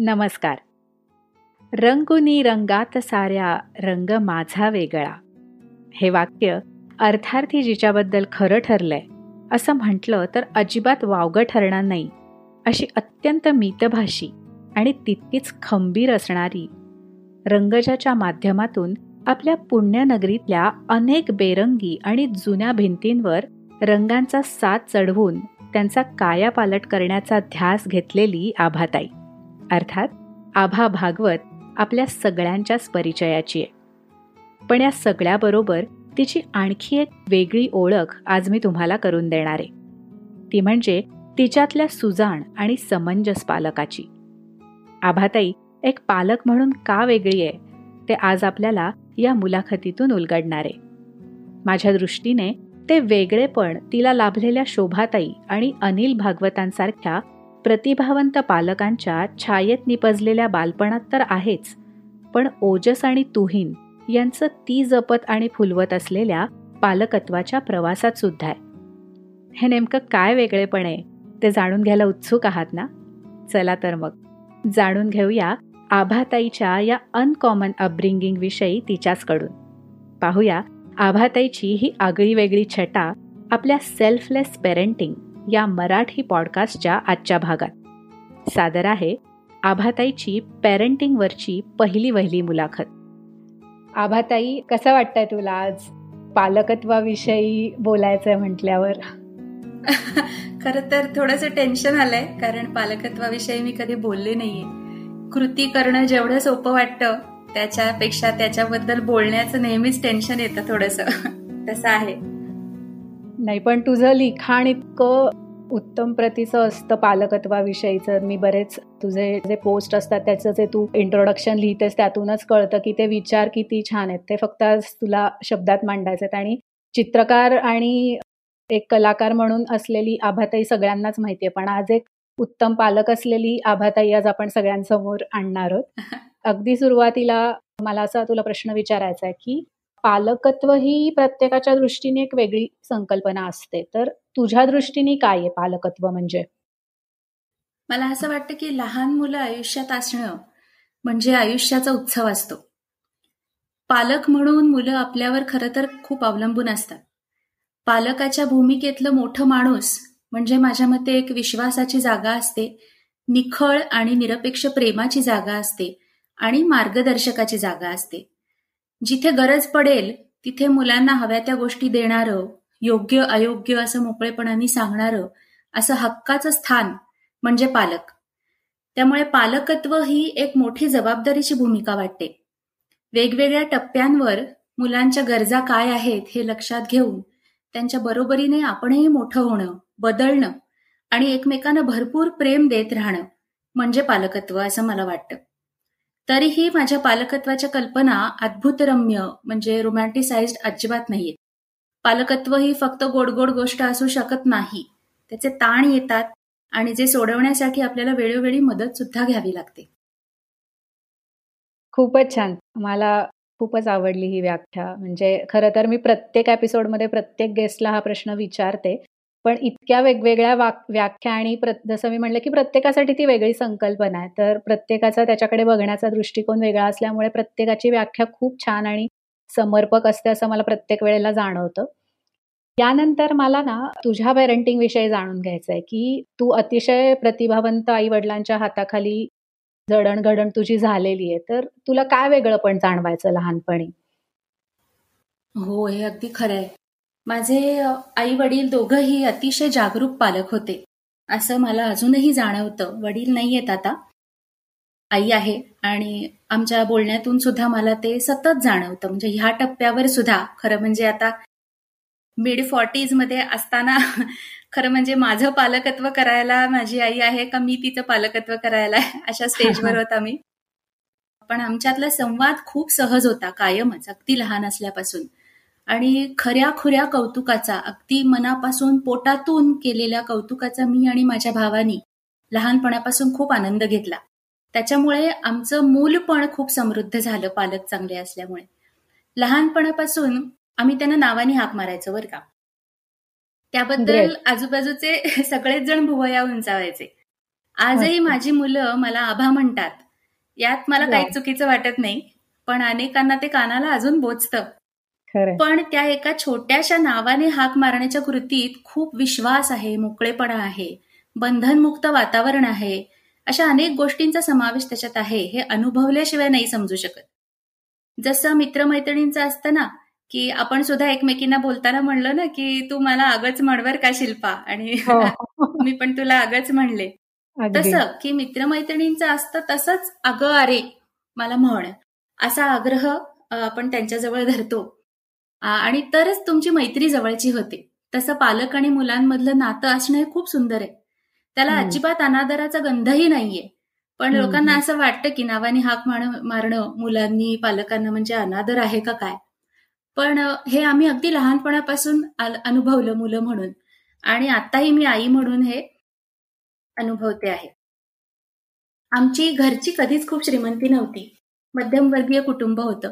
नमस्कार. रंगुनी रंगात साऱ्या रंग माझा वेगळा. हे वाक्य अर्थार्थी जिच्याबद्दल खरं ठरलंय असं म्हटलं तर अजिबात वावगं ठरणार नाही अशी अत्यंत मितभाषी आणि तितकीच खंबीर असणारी रंगजाच्या माध्यमातून आपल्या पुण्यनगरीतल्या अनेक बेरंगी आणि जुन्या भिंतींवर रंगांचा साथ चढवून त्यांचा कायापालट करण्याचा ध्यास घेतलेली आभाताई. अर्थात आभा भागवत आपल्या सगळ्यांच्याच परिचयाची आहे. पण या सगळ्याबरोबर तिची आणखी एक वेगळी ओळख आज मी तुम्हाला करून देणार आहे. ती म्हणजे तिच्यातल्या सुजाण आणि समंजस पालकाची. आभाताई एक पालक म्हणून का वेगळी आहे ते आज आपल्याला या मुलाखतीतून उलगडणार आहे. माझ्या दृष्टीने ते वेगळेपण तिला लाभलेल्या शोभाताई आणि अनिल भागवतांसारख्या प्रतिभावंत पालकांच्या छायेत निपजलेल्या बालपणात तर आहेच पण ओजस आणि तुहीन यांचं ती जपत आणि फुलवत असलेल्या पालकत्वाच्या प्रवासात सुद्धा आहे. हे नेमकं काय वेगळेपण आहे ते जाणून घ्यायला उत्सुक आहात ना? चला तर मग. जाणून घेऊया आभाताईच्या या अनकॉमन अपब्रिंगिंग विषयी तिच्याचकडून. पाहूया आभाताईची ही आगळी वेगळी छटा आपल्या सेल्फलेस पेरेंटिंग या मराठी पॉडकास्टच्या आजच्या भागात. सादर आहे आभाताईची पेरेंटिंगवरची पहिली वहिली मुलाखत. आभाताई कसं वाटतंय तुला आज पालकत्वाविषयी बोलायचंय म्हटल्यावर? खर तर थोडस टेन्शन आलंय कारण पालकत्वाविषयी मी कधी बोलले नाहीये. कृती करणं जेवढं सोपं वाटतं त्याच्यापेक्षा त्याच्याबद्दल बोलण्याचं नेहमीच टेन्शन येतं थोडस. तसं आहे. नाही पण तुझं लिखाण इतकं उत्तम प्रतीचं असतं पालकत्वाविषयीचं. मी बरेच तुझे जे पोस्ट असतात त्याचं जे तू इंट्रोडक्शन लिहितेस त्यातूनच कळतं की ते विचार किती छान आहेत. ते फक्त आज तुला शब्दात मांडायचे आहेत. आणि चित्रकार आणि एक कलाकार म्हणून असलेली आभाताई सगळ्यांनाच माहिती आहे. पण आज एक उत्तम पालक असलेली आभाताई आज आपण सगळ्यांसमोर आणणार आहोत. अगदी सुरुवातीला मला असा तुला प्रश्न विचारायचा आहे की पालकत्व ही प्रत्येकाच्या दृष्टीने एक वेगळी संकल्पना असते. तर तुझ्या दृष्टीने काय आहे पालकत्व म्हणजे? मला असं वाटतं की लहान मुलं आयुष्यात असणं म्हणजे आयुष्याचा उत्सव असतो. पालक म्हणून मुलं आपल्यावर खरं तर खूप अवलंबून असतात. पालकाच्या भूमिकेतलं मोठं माणूस म्हणजे माझ्या मते एक विश्वासाची जागा असते निखळ आणि निरपेक्ष प्रेमाची जागा असते आणि मार्गदर्शकाची जागा असते. जिथे गरज पडेल तिथे मुलांना हव्या त्या गोष्टी देणारं योग्य अयोग्य असं मोकळेपणाने सांगणारं असं हक्काचं स्थान म्हणजे पालक. त्यामुळे पालकत्व ही एक मोठी जबाबदारीची भूमिका वाटते. वेगवेगळ्या टप्प्यांवर मुलांच्या गरजा काय आहेत हे लक्षात घेऊन त्यांच्या बरोबरीने आपणही मोठं होणं बदलणं आणि एकमेकांना भरपूर प्रेम देत राहणं म्हणजे पालकत्व असं मला वाटतं. तरीही माझ्या पालकत्वाच्या कल्पना अद्भुतरम्य म्हणजे रोमॅन्टिसाइज्ड अजिबात नाहीये पालकत्व ही फक्त गोडगोड गोष्ट असू शकत नाही. त्याचे ताण येतात आणि जे सोडवण्यासाठी आपल्याला वेळोवेळी मदत सुद्धा घ्यावी लागते. खूपच छान. मला खूपच आवडली ही व्याख्या. म्हणजे खरं तर मी प्रत्येक एपिसोडमध्ये प्रत्येक गेस्टला हा प्रश्न विचारते. पण इतक्या वेगवेगळ्या व्याख्या आणि जसं मी म्हणलं की प्रत्येकासाठी ती वेगळी संकल्पना आहे. तर प्रत्येकाचा त्याच्याकडे बघण्याचा दृष्टिकोन वेगळा असल्यामुळे प्रत्येकाची व्याख्या खूप छान आणि समर्पक असते असं मला प्रत्येक वेळेला जाणवतं. यानंतर मला ना तुझ्या पेरेंटिंग विषयी जाणून घ्यायचं आहे की तू अतिशय प्रतिभावंत आई वडिलांच्या हाताखाली जडणघडण तुझी झालेली आहे. तर तुला काय वेगळं पण जाणवायचं लहानपणी? हो हे अगदी खरं आहे. माझे आई वडील दोघंही अतिशय जागरूक पालक होते. असं मला अजूनही जाणवतं. वडील नाही आहेत आता. आई आहे आणि आमच्या बोलण्यातून सुद्धा मला ते सतत जाणवतं. म्हणजे ह्या टप्प्यावर सुद्धा खरं म्हणजे आता मिड फॉर्टीजमध्ये असताना खरं म्हणजे माझं पालकत्व करायला माझी आई आहे का मी तिचं पालकत्व करायला अशा स्टेजवर होता मी पण आमच्यातला संवाद खूप सहज होता कायमच अगदी लहान असल्यापासून. आणि खऱ्या खुऱ्या कौतुकाचा अगदी मनापासून पोटातून केलेल्या कौतुकाचा मी आणि माझ्या भावानी लहानपणापासून खूप आनंद घेतला. त्याच्यामुळे आमचं मूल पण खूप समृद्ध झालं पालक चांगले असल्यामुळे. लहानपणापासून आम्ही त्यांना नावाने हाक मारायचो बरं का. त्याबद्दल आजूबाजूचे सगळेच जण भुवया उंचावायचे. आजही माझी मुलं मला आभा म्हणतात. यात मला काही चुकीचं वाटत नाही पण अनेकांना ते कानाला अजून बोचतं. पण त्या एका छोट्याशा नावाने हाक मारण्याच्या कृतीत खूप विश्वास आहे मोकळेपणा आहे बंधनमुक्त वातावरण आहे अशा अनेक गोष्टींचा समावेश त्याच्यात आहे हे अनुभवल्याशिवाय नाही समजू शकत. जसं मित्रमैत्रिणींचं असतं ना की आपण सुद्धा एकमेकींना बोलताना म्हणलं ना की तू मला आगच म्हणवर का शिल्पा? आणि हो. मी पण तुला आगच म्हणले. तसं की मित्रमैत्रिणींचं असतं तसंच अगं अरे मला म्हण असा आग्रह आपण त्यांच्याजवळ धरतो. आणि तरच तुमची मैत्री जवळची होते. तसं पालक आणि मुलांमधलं नातं असणं हे खूप सुंदर आहे. त्याला अजिबात अनादराचा गंधही नाहीये. पण लोकांना असं वाटतं की नावाने हाक मारणं मुलांनी पालकांना म्हणजे अनादर आहे का काय? पण हे आम्ही अगदी लहानपणापासून अनुभवलं मुलं म्हणून. आणि आताही मी आई म्हणून हे अनुभवते आहे. आमची घरची कधीच खूप श्रीमंती नव्हती. मध्यमवर्गीय कुटुंब होतं.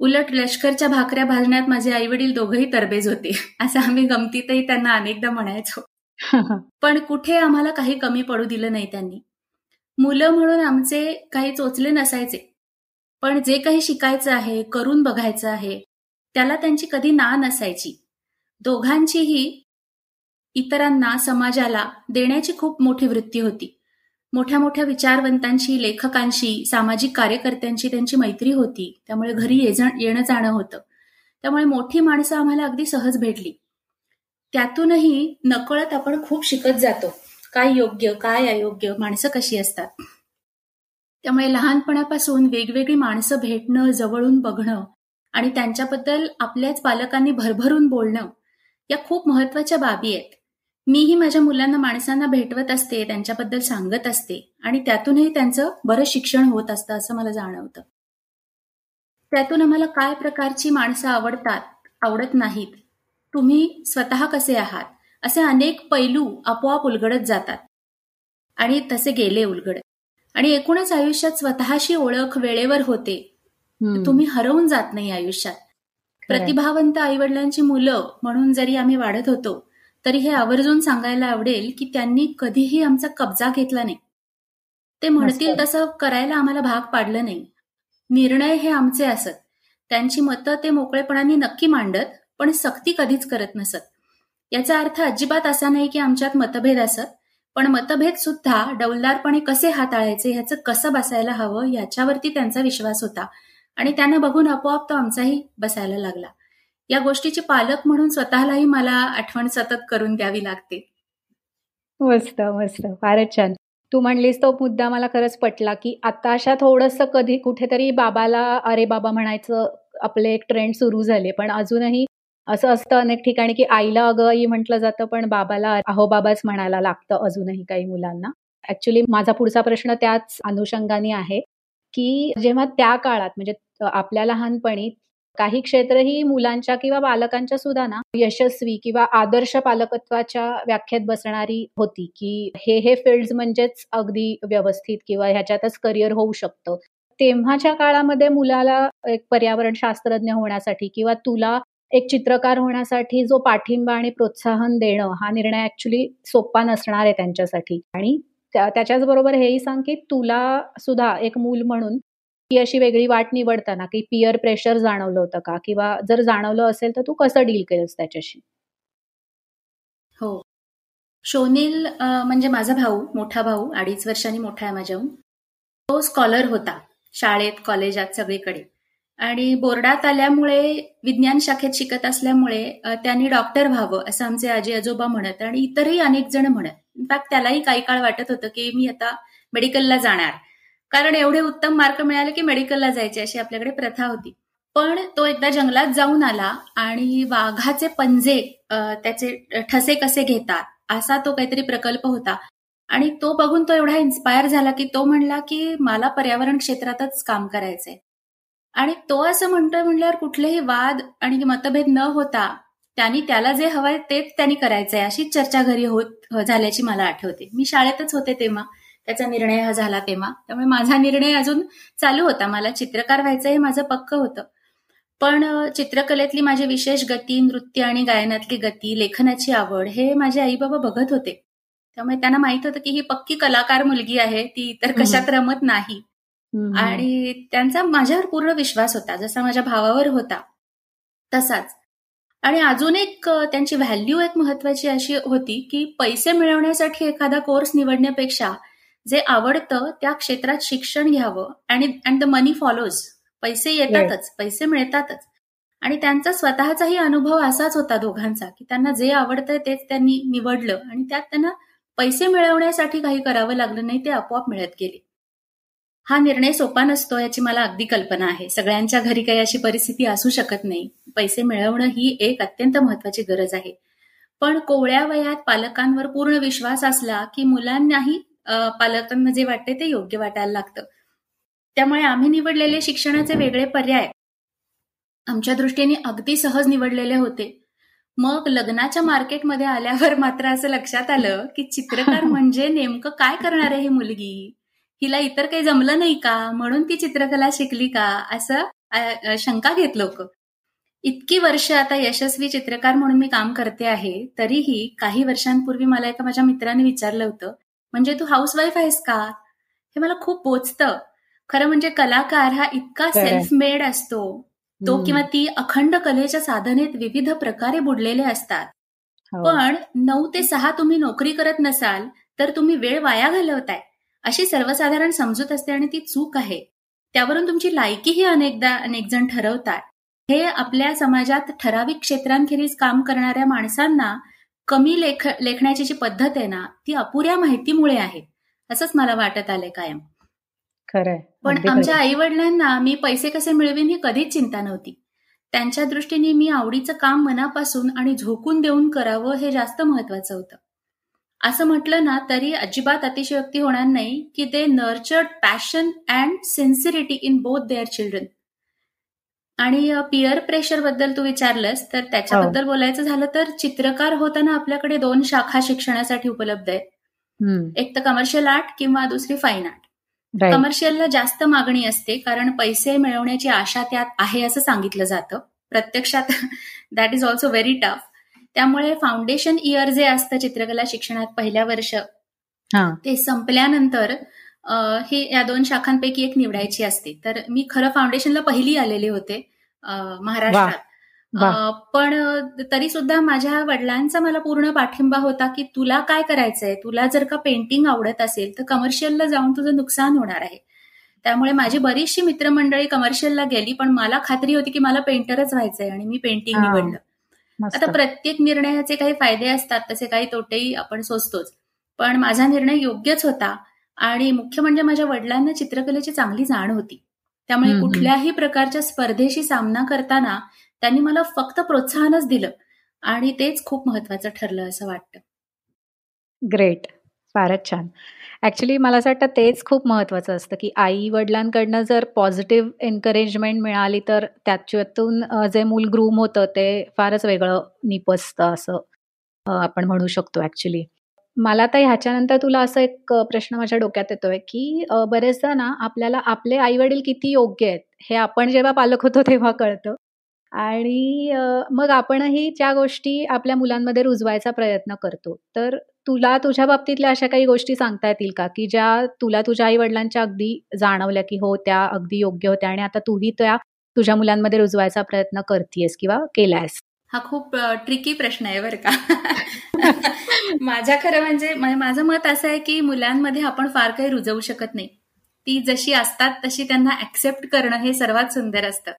उलट लष्करच्या भाकऱ्या भाजण्यात माझे आई वडील दोघंही तरबेज होते. असं आम्ही गमतीतही त्यांना अनेकदा म्हणायचो. पण कुठे आम्हाला काही कमी पडू दिलं नाही त्यांनी. मुलं म्हणून आमचे काही चोचले नसायचे. पण जे काही शिकायचं आहे करून बघायचं आहे त्याला त्यांची कधी ना नसायची. दोघांचीही इतरांना समाजाला देण्याची खूप मोठी वृत्ती होती. मोठ्या मोठ्या विचारवंतांशी लेखकांशी सामाजिक कार्यकर्त्यांची त्यांची मैत्री होती. त्यामुळे घरी येणं जाणं होतं. त्यामुळे मोठी माणसं आम्हाला अगदी सहज भेटली. त्यातूनही नकळत आपण खूप शिकत जातो. काय योग्य काय अयोग्य माणसं कशी असतात? त्यामुळे लहानपणापासून वेगवेगळी माणसं भेटणं जवळून बघणं आणि त्यांच्याबद्दल आपल्याच पालकांनी भरभरून बोलणं या खूप महत्त्वाच्या बाबी आहेत. मीही माझ्या मुलांना माणसांना भेटवत असते त्यांच्याबद्दल सांगत असते आणि त्यातूनही त्यांचं बरं शिक्षण होत असतं असं मला जाणवतं. त्यातून आम्हाला काय प्रकारची माणसं आवडतात आवडत नाहीत? तुम्ही स्वतः कसे आहात? असे अनेक पैलू आपोआप उलगडत जातात. आणि तसे गेले उलगडत. आणि एकूणच आयुष्यात स्वतःशी ओळख वेळेवर होते. तुम्ही हरवून जात नाही आयुष्यात. प्रतिभावंत आईवडिलांची मुलं म्हणून जरी आम्ही वाढत होतो तरी हे आवर्जून सांगायला आवडेल की त्यांनी कधीही आमचा कब्जा घेतला नाही. ते म्हणतील तसं करायला आम्हाला भाग पाडलं नाही. निर्णय हे आमचे असत. त्यांची मतं ते मोकळेपणाने नक्की मांडत पण सक्ती कधीच करत नसत. याचा अर्थ अजिबात असा नाही की आमच्यात मतभेद असत पण मतभेद सुद्धा डौलदारपणे कसे हाताळायचे ह्याचं कसं बसायला हवं याच्यावरती त्यांचा विश्वास होता. आणि त्यांना बघून आपोआप तो आमचाही बसायला लागला. या गोष्टीचे पालक म्हणून स्वतःलाही मला आठवण सतत करून द्यावी लागते. मस्त मस्त. फारच छान. तू म्हणलीस तो मुद्दा मला खरंच पटला की आता अशा थोडस कधी कुठेतरी बाबाला अरे बाबा म्हणायचं आपले एक ट्रेंड सुरू झाले. पण अजूनही असं असतं अनेक ठिकाणी की आईला अगं आई म्हटलं जातं पण बाबाला अहो बाबाच म्हणायला लागतं अजूनही काही मुलांना. ऍक्च्युली माझा पुढचा प्रश्न त्याच अनुषंगाने आहे की जेव्हा त्या काळात म्हणजे आपल्या लहानपणी काही क्षेत्र ही मुलांच्या किंवा बालकांच्या सुद्धा ना यशस्वी किंवा आदर्श पालकत्वाच्या व्याख्यात बसणारी होती की हे हे फील्ड म्हणजेच अगदी व्यवस्थित किंवा ह्याच्यातच करिअर होऊ शकतं. तेव्हाच्या काळामध्ये मुलाला एक पर्यावरण शास्त्रज्ञ होण्यासाठी किंवा तुला एक चित्रकार होण्यासाठी जो पाठिंबा आणि प्रोत्साहन देणं हा निर्णय ऍक्च्युली सोपा नसणार आहे त्यांच्यासाठी. आणि त्याच्याच बरोबर हेही सांग की तुला सुद्धा एक मूल म्हणून ही अशी वेगळी वाट निवडताना की पियर प्रेशर जाणवलं होतं का? किंवा जर जाणवलं असेल तर तू कसं डील केलंस त्याच्याशी? हो. शोनील म्हणजे माझा भाऊ मोठा भाऊ अडीच वर्षांनी मोठा आहे माझ्याहून. तो स्कॉलर होता शाळेत कॉलेजात सगळीकडे. आणि बोर्डात आल्यामुळे विज्ञान शाखेत शिकत असल्यामुळे त्यांनी डॉक्टर व्हावं असं आमचे आजी आजोबा म्हणत आणि इतरही अनेक जण म्हणत. इनफॅक्ट त्यालाही काही काळ वाटत होतं की मी आता मेडिकलला जाणार. कारण एवढे उत्तम मार्क मिळाले की मेडिकलला जायचे अशी आपल्याकडे प्रथा होती. पण तो एकदा जंगलात जाऊन आला आणि वाघाचे पंजे त्याचे ठसे कसे घेतात असा तो काहीतरी प्रकल्प होता. आणि तो बघून तो एवढा इन्स्पायर झाला की तो म्हणला की मला पर्यावरण क्षेत्रातच काम करायचंय. आणि तो असं म्हणतोय म्हणल्यावर कुठलेही वाद आणि मतभेद न होता त्यांनी त्याला जे हवंय तेच त्यांनी करायचंय अशी चर्चा घरी होत झाल्याची मला आठवते. मी शाळेतच होते तेव्हा. त्याचा निर्णय हा झाला तेव्हा. त्यामुळे माझा निर्णय अजून चालू होता. मला चित्रकार व्हायचं हे माझं पक्क होतं. पण चित्रकलेतली माझी विशेष गती नृत्य आणि गायनातली गती लेखनाची आवड हे माझे आई बाबा बघत होते. त्यामुळे त्यांना माहीत होतं की ही पक्की कलाकार मुलगी आहे ती इतर कशात रमत नाही. आणि त्यांचा माझ्यावर पूर्ण विश्वास होता. जसा माझ्या भावावर होता तसाच. आणि अजून एक त्यांची व्हॅल्यू एक महत्वाची अशी होती की पैसे मिळवण्यासाठी एखादा कोर्स निवडण्यापेक्षा जे आवडतं त्या क्षेत्रात शिक्षण घ्यावं आणि अँड द मनी फॉलोज पैसे येतातच पैसे मिळतातच. आणि त्यांचा स्वतःचाही अनुभव असाच होता दोघांचा की त्यांना जे आवडतंय तेच त्यांनी निवडलं आणि त्यात त्यांना पैसे मिळवण्यासाठी काही करावं लागलं नाही ते आपोआप मिळत गेले. हा निर्णय सोपा नसतो याची मला अगदी कल्पना आहे. सगळ्यांच्या घरी काही अशी परिस्थिती असू शकत नाही. पैसे मिळवणं ही एक अत्यंत महत्वाची गरज आहे. पण कोवळ्या वयात पालकांवर पूर्ण विश्वास असला की मुलांनाही पालकांना जे वाटते ते योग्य वाटायला लागतं. त्यामुळे आम्ही निवडलेले शिक्षणाचे वेगळे पर्याय आमच्या दृष्टीने अगदी सहज निवडलेले होते. मग लग्नाच्या मार्केटमध्ये आल्यावर मात्र असं लक्षात आलं की चित्रकार म्हणजे नेमकं काय करणार आहे ही मुलगी? हिला इतर काही जमलं नाही का? म्हणून ती चित्रकला शिकली का? असं शंका घेत लोक. इतकी वर्ष आता यशस्वी चित्रकार म्हणून मी काम करते आहे तरीही काही वर्षांपूर्वी मला एका माझ्या मित्राने विचारलं होतं म्हणजे तू हाऊसवाईफ आहेस का? हे मला खूप पोचतं खरं म्हणजे कलाकार हा इतका सेल्फ मेड असतो. तो किंवा ती अखंड कलेच्या साधनेत विविध प्रकारे बुडलेले असतात. हो. पण नऊ ते सहा तुम्ही नोकरी करत नसाल तर तुम्ही वेळ वाया घालवताय. अशी सर्वसाधारण समजूत असते आणि ती चूक आहे. त्यावरून तुमची लायकीही अनेकदा अनेक जण ठरवतात. हे आपल्या समाजात ठराविक क्षेत्रांखेरीज काम करणाऱ्या माणसांना कमी लेख लेखण्याची जी पद्धत आहे ना ती अपुऱ्या माहितीमुळे आहे. असंच मला वाटत आलंय कायम. खरंय. पण आमच्या आई वडिलांना मी पैसे कसे मिळवीन ही कधीच चिंता नव्हती. त्यांच्या दृष्टीने मी आवडीचं काम मनापासून आणि झोकून देऊन करावं हे जास्त महत्वाचं होतं. असं म्हटलं ना तरी अजिबात अतिशयोक्ती होणार नाही की ते nurtured passion and sincerity in both their children आणि पिअर प्रेशरबद्दल तू विचारलंस तर त्याच्याबद्दल हो. बोलायचं झालं तर चित्रकार होताना आपल्याकडे दोन शाखा शिक्षणासाठी उपलब्ध आहेत. एक तर कमर्शियल आर्ट किंवा दुसरी फाईन आर्ट कमर्शियलला जास्त मागणी असते कारण पैसे मिळवण्याची आशा त्यात आहे असं सांगितलं जातं. प्रत्यक्षात that is also very tough त्यामुळे फाउंडेशन इयर जे असतं चित्रकला शिक्षणात पहिल्या वर्ष ते संपल्यानंतर ही या दोन शाखांपैकी एक निवडायची असते. तर मी खरं फाउंडेशनला पहिली आलेले होते महाराष्ट्रात. पण तरी सुद्धा माझ्या वडिलांचा मला पूर्ण पाठिंबा होता की तुला काय करायचंय? तुला जर का पेंटिंग आवडत असेल तर कमर्शियलला जाऊन तुझं नुकसान होणार आहे. त्यामुळे माझी बरीचशी मित्रमंडळी कमर्शियलला गेली पण मला खात्री होती की मला पेंटरच व्हायचंय आणि मी पेंटिंग निवडलं. आता प्रत्येक निर्णयाचे काही फायदे असतात तसे काही तोटेही आपण सोचतोच पण माझा निर्णय योग्यच होता. आणि मुख्य म्हणजे माझ्या वडिलांना चित्रकलेची चांगली जाण होती. त्यामुळे कुठल्याही प्रकारच्या स्पर्धेशी सामना करताना त्यांनी मला फक्त प्रोत्साहनच दिलं आणि तेच खूप महत्वाचं ठरलं असं वाटतं. ग्रेट. फारच छान. ऍक्च्युली मला असं वाटतं तेच खूप महत्वाचं असतं की आई वडिलांकडनं जर पॉझिटिव्ह एनकरेजमेंट मिळाली तर त्याच्यातून जे मूल ग्रूम होतं ते फारच वेगळं निपसतं असं आपण म्हणू शकतो ऍक्च्युली मला तर ह्याच्यानंतर तुला असा एक प्रश्न माझ्या डोक्यात येतोय की बरेचदा ना आपल्याला आपले आई वडील किती योग्य आहेत हे आपण जेव्हा पालक होतो तेव्हा कळतं आणि मग आपणही त्या गोष्टी आपल्या मुलांमध्ये रुजवायचा प्रयत्न करतो. तर तुला तुझ्या बाबतीतल्या अशा काही गोष्टी सांगता येतील का, की ज्या तुला तुझ्या आई-वडिलांच्या अगदी जाणवल्या, की हो त्या अगदी योग्य होत्या आणि आता तूही त्या तुझ्या मुलांमध्ये रुजवायचा प्रयत्न करतीयेस किंवा केलायस? हा खूप ट्रिकी प्रश्न आहे बरं का. माझ्या खरं म्हणजे माझं मत असं आहे, की मुलांमध्ये आपण फार काही रुजवू शकत नाही. ती जशी असतात तशी त्यांना ऍक्सेप्ट करणं हे सर्वात सुंदर असतं.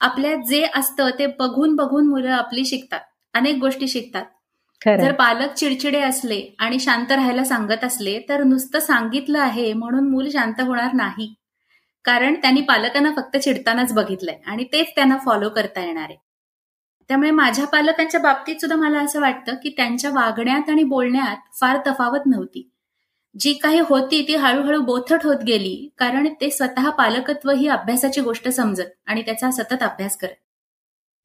आपल्यात जे असतं ते बघून बघून मुलं आपली शिकतात अनेक गोष्टी शिकतात जर पालक चिडचिडे असले आणि शांत राहायला सांगत असले तर नुसतं सांगितलं आहे म्हणून मूल शांत होणार नाही कारण त्यांनी पालकांना फक्त चिडतानाच बघितलंय आणि तेच त्यांना फॉलो करता येणार आहे त्यामुळे माझ्या पालकांच्या बाबतीत सुद्धा मला असं वाटतं की त्यांच्या वागण्यात आणि बोलण्यात फार तफावत नव्हती. जी काही होती ती हळूहळू बोथट होत गेली कारण ते स्वतः पालकत्व ही अभ्यासाची गोष्ट समजत आणि त्याचा सतत अभ्यास करत.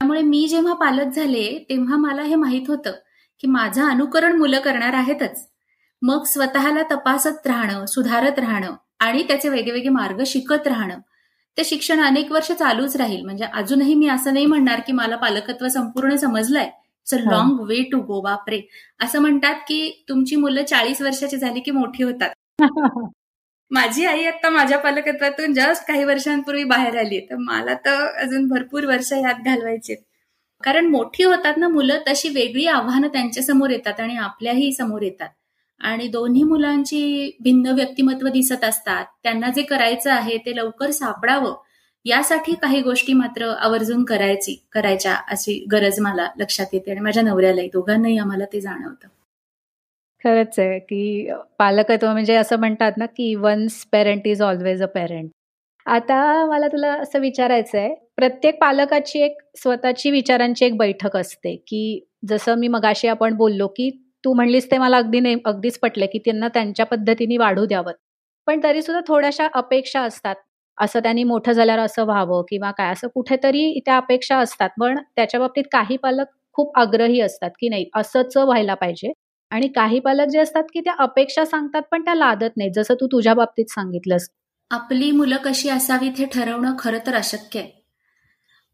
त्यामुळे मी जेव्हा पालक झाले तेव्हा मला हे माहीत होतं की माझं अनुकरण मुलं करणार आहेतच. मग स्वतःला तपासत राहणं सुधारत राहणं आणि त्याचे वेगवेगळे मार्ग शिकत राहणं ते शिक्षण अनेक वर्ष चालूच राहील. म्हणजे अजूनही मी असं नाही म्हणणार की मला पालकत्व संपूर्ण समजलंय. It's a long way to go बापरे. असं म्हणतात की तुमची मुलं चाळीस वर्षाची झाली की मोठी होतात. माझी आई आता माझ्या पालकत्वातून जस्ट काही वर्षांपूर्वी बाहेर आली तर मला तर अजून भरपूर वर्ष यात घालवायचे. कारण मोठी होतात ना मुलं तशी वेगळी आव्हानं त्यांच्यासमोर येतात आणि आपल्याही समोर येतात. आणि दोन्ही मुलांची भिन्न व्यक्तिमत्व दिसत असतात. त्यांना जे करायचं आहे ते लवकर सापडावं. यासाठी काही गोष्टी मात्र आवर्जून करायची करायच्या अशी गरज मला लक्षात येते आणि माझ्या नवऱ्यालाही. दोघांनाही आम्हाला ते जाणवतं. खरंच आहे की पालकत्व म्हणजे असं म्हणतात ना की once parent is always a parent आता मला तुला असं विचारायचं आहे प्रत्येक पालकाची एक स्वतःची विचारांची एक बैठक असते की जसं मी मगाशी आपण बोललो की तू म्हणलीस ते मला अगदी नेम अगदीच पटले की त्यांना त्यांच्या पद्धतीने वाढू द्यावं. पण तरी सुद्धा थोड्याशा अपेक्षा असतात. असं त्यांनी मोठं झाल्यावर असं व्हावं किंवा काय असं कुठेतरी त्या अपेक्षा असतात. पण त्याच्या बाबतीत काही पालक खूप आग्रही असतात की नाही असंच व्हायला पाहिजे. आणि काही पालक जे असतात की त्या अपेक्षा सांगतात पण त्या लादत नाही जसं तू तुझ्या बाबतीत सांगितलंस. आपली मुलं कशी असावीत हे ठरवणं खरं तर अशक्य आहे.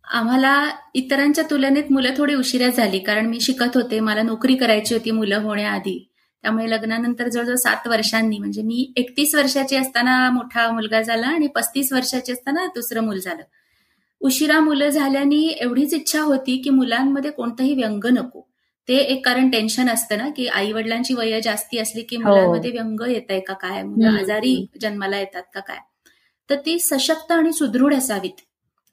आम्हाला इतरांच्या तुलनेत मुलं थोडी उशिरा झाली कारण मी शिकत होते मला नोकरी करायची होती मुलं होण्याआधी. त्यामुळे लग्नानंतर जवळजवळ सात वर्षांनी म्हणजे मी एकतीस वर्षाची असताना मोठा मुलगा झाला आणि पस्तीस वर्षाची असताना दुसरं मूल झालं. उशिरा मुलं झाल्याने एवढीच इच्छा होती की मुलांमध्ये कोणतंही व्यंग नको. ते एक कारण टेन्शन असतं ना की आई वडिलांची वय जास्ती असली की हो. मुलांमध्ये व्यंग येत आहे का काय? मुलं आजारी जन्माला येतात का काय? तर ती सशक्त आणि सुदृढ असावीत.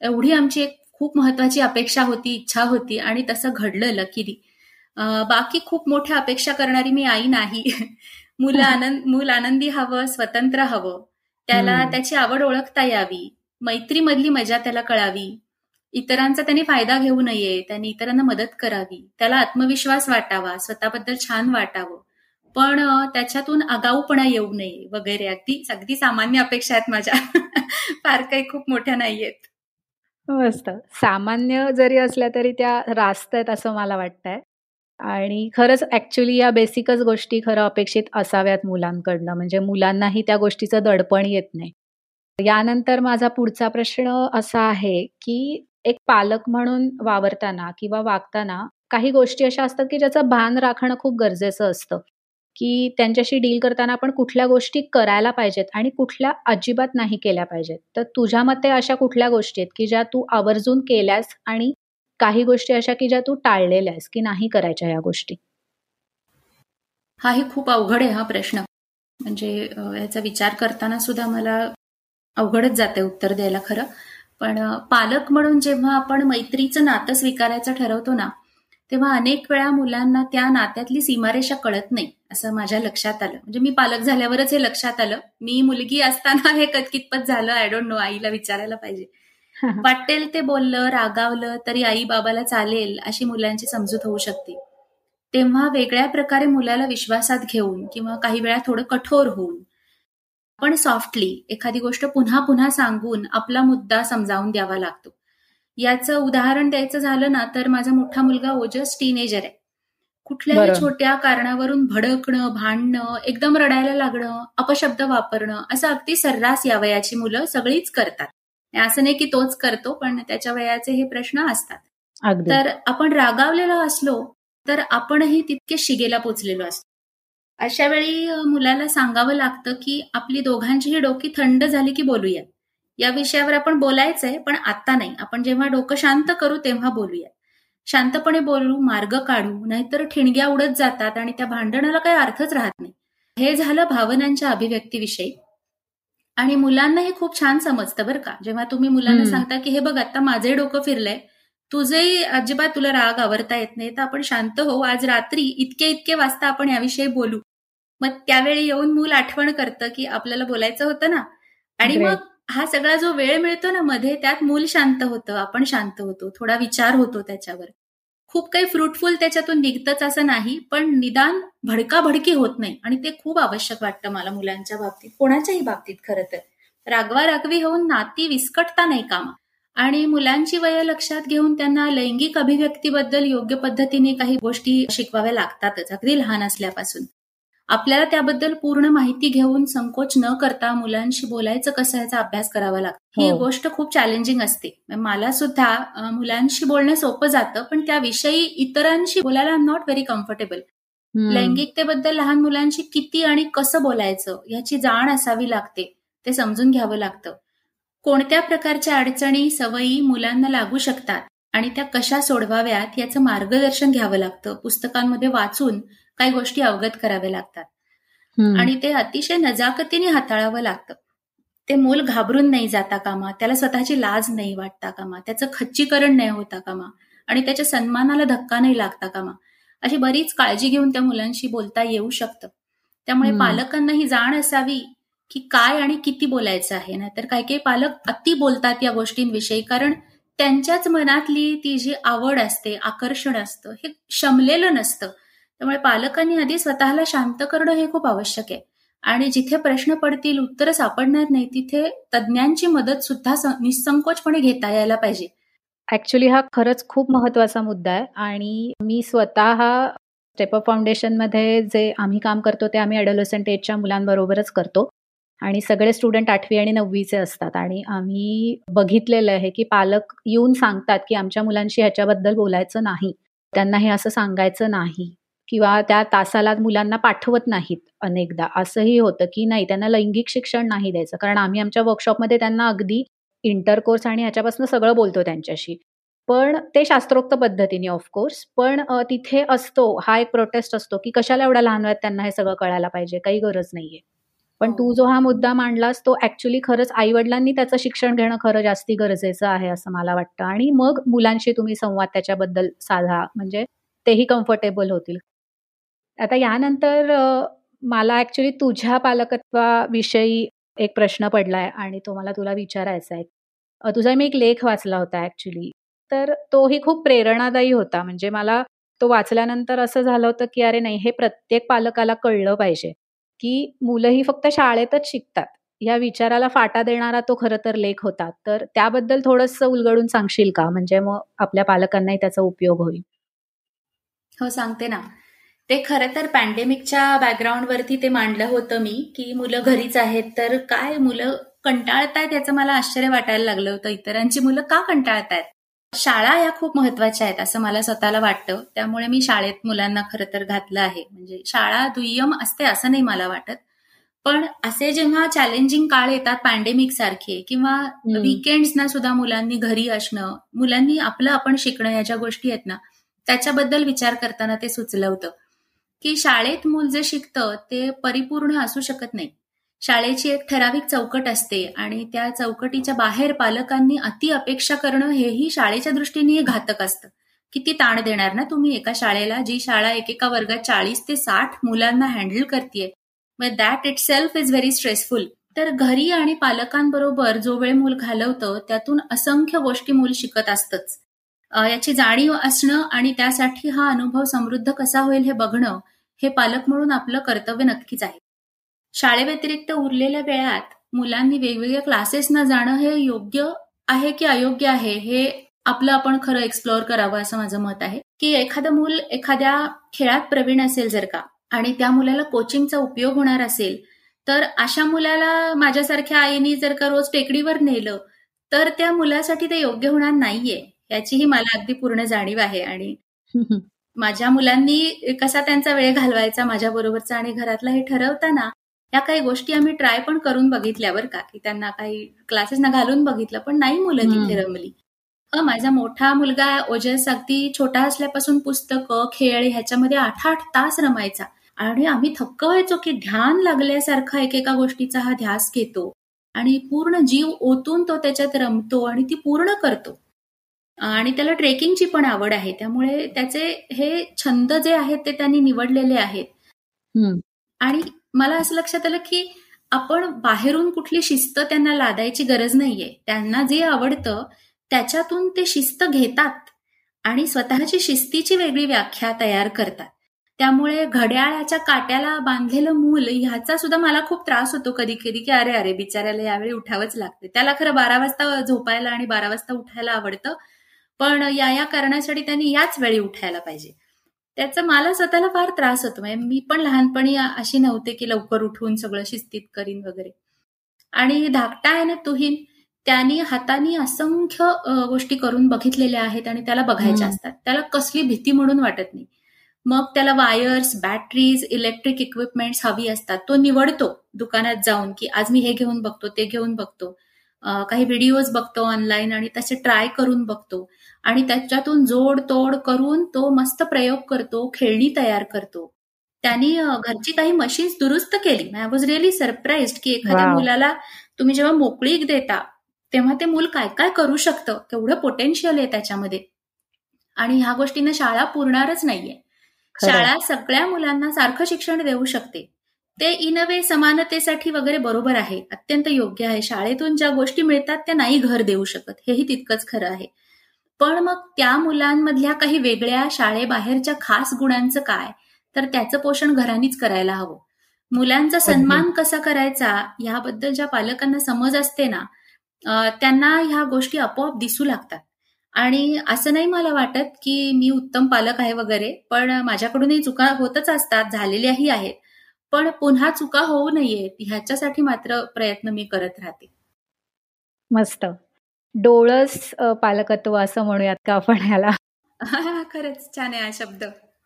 एवढी आमची एक खूप महत्वाची अपेक्षा होती इच्छा होती आणि तसं घडलं लकीली. बाकी खूप मोठ्या अपेक्षा करणारी मी आई नाही. मुलं आनंद मूल आनंदी हवं स्वतंत्र हवं. त्याला त्याची आवड ओळखता यावी. मैत्रीमधली मजा त्याला कळावी. इतरांचा त्यांनी फायदा घेऊ नये त्यांनी इतरांना मदत करावी. त्याला आत्मविश्वास वाटावा स्वतःबद्दल छान वाटावं. पण त्याच्यातून आगाऊपणा येऊ नये वगैरे. अगदी अगदी सामान्य अपेक्षा आहेत माझ्या. फार काही खूप मोठ्या नाहीयेत. मस्त. सामान्य जरी असल्या तरी त्या रास्त आहेत असं मला वाटतंय. आणि खरंच ऍक्च्युली या बेसिकच गोष्टी खरं अपेक्षित असाव्यात मुलांकडनं. म्हणजे मुलांनाही त्या गोष्टीचं दडपण येत नाही. यानंतर माझा पुढचा प्रश्न असा आहे की एक पालक म्हणून वावरताना किंवा वागताना काही गोष्टी अशा असतात की ज्याचं भान राखणं खूप गरजेचं असतं. की त्यांच्याशी डील करताना आपण कुठल्या गोष्टी करायला पाहिजेत आणि कुठल्या अजिबात नाही केल्या पाहिजेत. तर तुझ्या मते अशा कुठल्या गोष्टी आहेत की ज्या तू आवर्जून केल्यास आणि काही गोष्टी अशा की ज्या तू टाळलेल्या आहेस की नाही करायच्या या गोष्टी? हाही खूप अवघड आहे हा प्रश्न. म्हणजे याचा विचार करताना सुद्धा मला अवघडच जाते उत्तर द्यायला खरं. पण पालक म्हणून जेव्हा आपण मैत्रीचं नातं स्वीकारायचं ठरवतो ना तेव्हा अनेक वेळा मुलांना त्या नात्यातली सीमारेषा कळत नाही असं माझ्या लक्षात आलं. म्हणजे मी पालक झाल्यावरच हे लक्षात आलं. मी मुलगी असताना हे कितपत झालं. आय डोंट नो आईला विचारायला पाहिजे. वाटेल ते बोललं रागावलं तरी आई बाबाला चालेल अशी मुलांची समजूत होऊ शकते. तेव्हा वेगळ्या प्रकारे मुलाला विश्वासात घेऊन किंवा काही वेळा थोडं कठोर होऊन पण सॉफ्टली एखादी गोष्ट पुन्हा पुन्हा सांगून आपला मुद्दा समजावून द्यावा लागतो. याचं उदाहरण द्यायचं झालं ना तर माझा मोठा मुलगा ओजस टीनेजर आहे. कुठल्याही छोट्या कारणावरून भडकणं भांडणं एकदम रडायला लागणं अपशब्द वापरणं असं अगदी सर्रास या वयाची मुलं सगळीच करतात. असं नाही की तोच करतो पण त्याच्या वयाचे हे प्रश्न असतात. तर आपण रागावलेलो असलो तर आपणही तितके शिगेला पोचलेलो असतो. अशा वेळी मुलाला सांगावं लागतं की आपली दोघांचीही डोकी थंड झाली की बोलूया या विषयावर आपण बोलायचंय पण आता नाही. आपण जेव्हा डोकं शांत करू तेव्हा बोलूया शांतपणे बोलू मार्ग काढू नाहीतर ठिणग्या उडत जातात आणि त्या भांडणाला काही अर्थच राहत नाही. हे झालं भावनांच्या अभिव्यक्तीविषयी. आणि मुलांनाही खूप छान समजतं बरं का. जेव्हा तुम्ही मुलांना सांगता की हे बघ आता माझे डोकं फिरलंय. तुझे अजिबात तुला राग आवरता येत नाही. तर आपण शांत होऊ. आज रात्री इतके इतके वाजता आपण याविषयी बोलू. मग त्यावेळी येऊन मूल आठवण करतं की आपल्याला बोलायचं होतं ना. आणि मग हा सगळा जो वेळ मिळतो ना मध्ये त्यात मूल शांत होतं आपण शांत होतो थोडा विचार होतो त्याच्यावर. खूप काही फ्रुटफुल त्याच्यातून निघतच असं नाही पण निदान भडका भडकी होत नाही आणि ते खूप आवश्यक वाटतं मला मुलांच्या बाबतीत. कोणाच्याही बाबतीत खरं तर. रागवा रागवी होऊन नाती विस्कटता नाही कामा. आणि मुलांची वय लक्षात घेऊन त्यांना लैंगिक अभिव्यक्तीबद्दल योग्य पद्धतीने काही गोष्टी शिकवाव्या लागतातच अगदी लहान असल्यापासून. आपल्याला त्याबद्दल पूर्ण माहिती घेऊन संकोच न करता मुलांशी बोलायचं कसं याचा अभ्यास करावा लागतो. ही. हो. गोष्ट खूप चॅलेंजिंग असते. मला सुद्धा मुलांशी बोलणं सोपं जातं पण त्याविषयी इतरांशी बोलायला I am not very comfortable लैंगिकतेबद्दल लहान मुलांशी किती आणि कसं बोलायचं याची जाण असावी लागते ते समजून घ्यावं लागतं. कोणत्या प्रकारच्या अडचणी सवयी मुलांना लागू शकतात आणि त्या कशा सोडवाव्यात याचं मार्गदर्शन घ्यावं लागतं. पुस्तकांमध्ये वाचून काही गोष्टी अवगत कराव्या लागतात. आणि ते अतिशय नजाकतीने हाताळावं लागतं. ते मूल घाबरून नाही जाता कामा त्याला स्वतःची लाज नाही वाटता कामा त्याचं खच्चीकरण नाही होता कामा आणि त्याच्या सन्मानाला धक्का नाही लागता कामा. अशी बरीच काळजी घेऊन त्या मुलांशी बोलता येऊ शकतं. त्यामुळे पालकांना ही जाण असावी की काय आणि किती बोलायचं आहे. नाहीतर काही काही पालक अति बोलतात या गोष्टींविषयी कारण त्यांच्याच मनातली ती जी आवड असते आकर्षण असतं हे शमलेलं नसतं. त्यामुळे पालकांनी आधी स्वतःला शांत करणं हे खूप आवश्यक आहे. आणि जिथे प्रश्न पडतील उत्तर सापडणार नाही तिथे तज्ज्ञांची मदत सुद्धा निसंकोचपणे घेता यायला पाहिजे. ऍक्च्युली हा खरंच खूप महत्त्वाचा मुद्दा आहे आणि मी स्वतः स्टेपअप फाउंडेशनमध्ये जे आम्ही काम करतो ते आम्ही अडोलसंट एजच्या मुलांबरोबरच करतो. आणि सगळे स्टुडंट आठवी आणि नववीचे असतात आणि आम्ही बघितलेलं आहे की पालक येऊन सांगतात की आमच्या मुलांशी ह्याच्याबद्दल बोलायचं नाही. त्यांना हे असं सांगायचं नाही. किंवा त्या तासाला मुलांना पाठवत नाहीत अनेकदा. असंही होतं की नाही त्यांना लैंगिक शिक्षण नाही द्यायचं. कारण आम्ही आमच्या वर्कशॉपमध्ये त्यांना अगदी इंटरकोर्स आणि ह्याच्यापासून सगळं बोलतो त्यांच्याशी. पण ते शास्त्रोक्त पद्धतीने ऑफकोर्स पण तिथे असतो हा एक प्रोटेस्ट असतो की कशाला एवढा लहान वयात त्यांना हे सगळं कळायला पाहिजे काही गरज नाहीये. पण तू जो हा मुद्दा मांडलास तो ऍक्च्युली खरंच आई वडिलांनी त्याचं शिक्षण घेणं खरं जास्ती गरजेचं आहे असं मला वाटतं. आणि मग मुलांशी तुम्ही संवाद त्याच्याबद्दल साधा म्हणजे तेही कम्फर्टेबल होतील. आता यानंतर मला ऍक्च्युली तुझ्या पालकत्वाविषयी एक प्रश्न पडलाय आणि तो मला तुला विचारायचा आहे तुझा मी एक लेख वाचला होता ऍक्च्युली तर तोही खूप प्रेरणादायी होता. म्हणजे मला तो वाचल्यानंतर असं झालं होतं की अरे नाही हे प्रत्येक पालकाला कळलं पाहिजे की मुलं ही फक्त शाळेतच शिकतात. या विचाराला फाटा देणारा तो खरं तर लेख होता. तर त्याबद्दल थोडस उलगडून सांगशील का? म्हणजे मग आपल्या पालकांनाही त्याचा उपयोग होईल. हो सांगते ना. ते खरं तर पॅन्डेमिकच्या बॅकग्राऊंडवरती ते मांडलं होतं मी की मुलं घरीच आहेत तर काय मुलं कंटाळतायत याचं मला आश्चर्य वाटायला लागलं होतं इतरांची मुलं का कंटाळतायत? शाळा या खूप महत्त्वाच्या आहेत असं मला स्वतःला वाटतं. त्यामुळे मी शाळेत मुलांना खरं तर घातलं आहे. म्हणजे शाळा दुय्यम असते असं नाही मला वाटत. पण असे जेव्हा चॅलेंजिंग काळ येतात पॅन्डेमिक सारखे किंवा विकेंड्सना सुद्धा मुलांनी घरी असणं मुलांनी आपलं आपण शिकणं या ज्या गोष्टी आहेत ना त्याच्याबद्दल विचार करताना ते सुचलं होतं. की शाळेत मूल जे शिकतं ते परिपूर्ण असू शकत नाही. शाळेची एक ठराविक चौकट असते आणि त्या चौकटीच्या बाहेर पालकांनी अति अपेक्षा करणं हेही शाळेच्या दृष्टीने घातक असतं. किती ताण देणार ना तुम्ही एका शाळेला जी शाळा एकेका वर्गात चाळीस ते साठ मुलांना हँडल करते that itself is very stressful तर घरी आणि पालकांबरोबर जो वेळ मूल घालवतं त्यातून असंख्य गोष्टी मूल शिकत असतंच. याची जाणीव असणं आणि त्यासाठी हा अनुभव समृद्ध कसा होईल हे बघणं हे पालक म्हणून आपलं कर्तव्य नक्कीच आहे. शाळेव्यतिरिक्त उरलेल्या वेळात मुलांनी वेगवेगळ्या क्लासेसना जाणं हे योग्य आहे की अयोग्य आहे हे आपलं आपण खरं एक्सप्लोअर करावं असं माझं मत आहे. की एखादं मूल एखाद्या खेळात प्रवीण असेल जर का आणि त्या मुलाला कोचिंगचा उपयोग होणार असेल तर अशा मुलाला माझ्यासारख्या आईनी जर का रोज टेकडीवर नेलं तर त्या मुलासाठी ते योग्य होणार नाहीये याचीही मला अगदी पूर्ण जाणीव आहे आणि माझ्या मुलांनी कसा त्यांचा वेळ घालवायचा माझ्या बरोबरचा आणि घरातला हे ठरवताना या काही गोष्टी आम्ही ट्राय पण करून बघितल्यावर का? की त्यांना काही क्लासेसना घालून बघितलं पण नाही मुलं तिथे रमली. माझा मोठा मुलगा ओजस अगदी छोटा असल्यापासून पुस्तकं खेळ ह्याच्यामध्ये आठ आठ तास रमायचा. आणि आम्ही थक्क व्हायचो की ध्यान लागल्यासारखा एकेका गोष्टीचा हा ध्यास घेतो. आणि पूर्ण जीव ओतून तो त्याच्यात रमतो आणि ती पूर्ण करतो. आणि त्याला ट्रेकिंगची पण आवड आहे. त्यामुळे त्याचे हे छंद जे आहेत ते त्यांनी निवडलेले आहेत. आणि मला असं लक्षात आलं की आपण बाहेरून कुठली शिस्त त्यांना लादायची गरज नाहीये. त्यांना जे आवडतं त्याच्यातून ते शिस्त घेतात आणि स्वतःची शिस्तीची वेगळी व्याख्या तयार करतात. त्यामुळे घड्याळाच्या काट्याला बांधलेलं मूल ह्याचा सुद्धा मला खूप त्रास होतो कधी कधी की अरे अरे बिचाऱ्याला यावेळी उठावंच लागते. त्याला खरं बारा वाजता झोपायला आणि बारा वाजता उठायला आवडतं. पण या या कारणासाठी त्यांनी याच वेळी उठायला पाहिजे. त्याचा मला स्वतःला फार त्रास होतो. म्हणजे मी पण लहानपणी अशी नव्हते की लवकर उठून सगळं शिस्तीत करीन वगैरे. आणि धाकटा आहे ना तुहीन त्यांनी हाताने असंख्य गोष्टी करून बघितलेल्या आहेत आणि त्याला बघायच्या असतात. त्याला कसली भीती म्हणून वाटत नाही. मग त्याला वायर्स बॅटरीज इलेक्ट्रिक इक्विपमेंट्स हवी असतात. तो निवडतो दुकानात जाऊन की आज मी हे घेऊन बघतो ते घेऊन बघतो. काही व्हिडिओज बघतो ऑनलाईन आणि तसे ट्राय करून बघतो. आणि त्याच्यातून जोड तोड करून तो मस्त प्रयोग करतो खेळणी तयार करतो. त्यांनी घरची काही मशीन्स दुरुस्त केली. आय वॉज रिअली सरप्राईज की एखाद्या मुलाला तुम्ही जेव्हा मोकळीक देता तेव्हा ते मूल काय काय करू शकतं? केवढं पोटेन्शियल आहे त्याच्यामध्ये. आणि ह्या गोष्टींना शाळा पुरणारच नाहीये. शाळा सगळ्या मुलांना सारखं शिक्षण देऊ शकते. ते इन वे समानतेसाठी वगैरे बरोबर आहे अत्यंत योग्य आहे. शाळेतून ज्या गोष्टी मिळतात त्या नाही घर देऊ शकत. हेही तितकंच खरं आहे. पण मग त्या मुलांमधल्या काही वेगळ्या शाळेबाहेरच्या खास गुणांचं काय? तर त्याचं पोषण घरांनीच करायला हवं. मुलांचा सन्मान कसा करायचा? याबद्दल ज्या पालकांना समज असते ना त्यांना ह्या गोष्टी आपोआप दिसू लागतात. आणि असं नाही मला वाटत की मी उत्तम पालक आहे वगैरे पण माझ्याकडूनही चुका होतच असतात झालेल्याही आहेत. पण पुन्हा चुका होऊ नयेत ह्याच्यासाठी मात्र प्रयत्न मी करत राहते. मस्त. डोळस पालकत्व असं म्हणूयात का आपण ह्याला? खरंच छान आहे हा शब्द.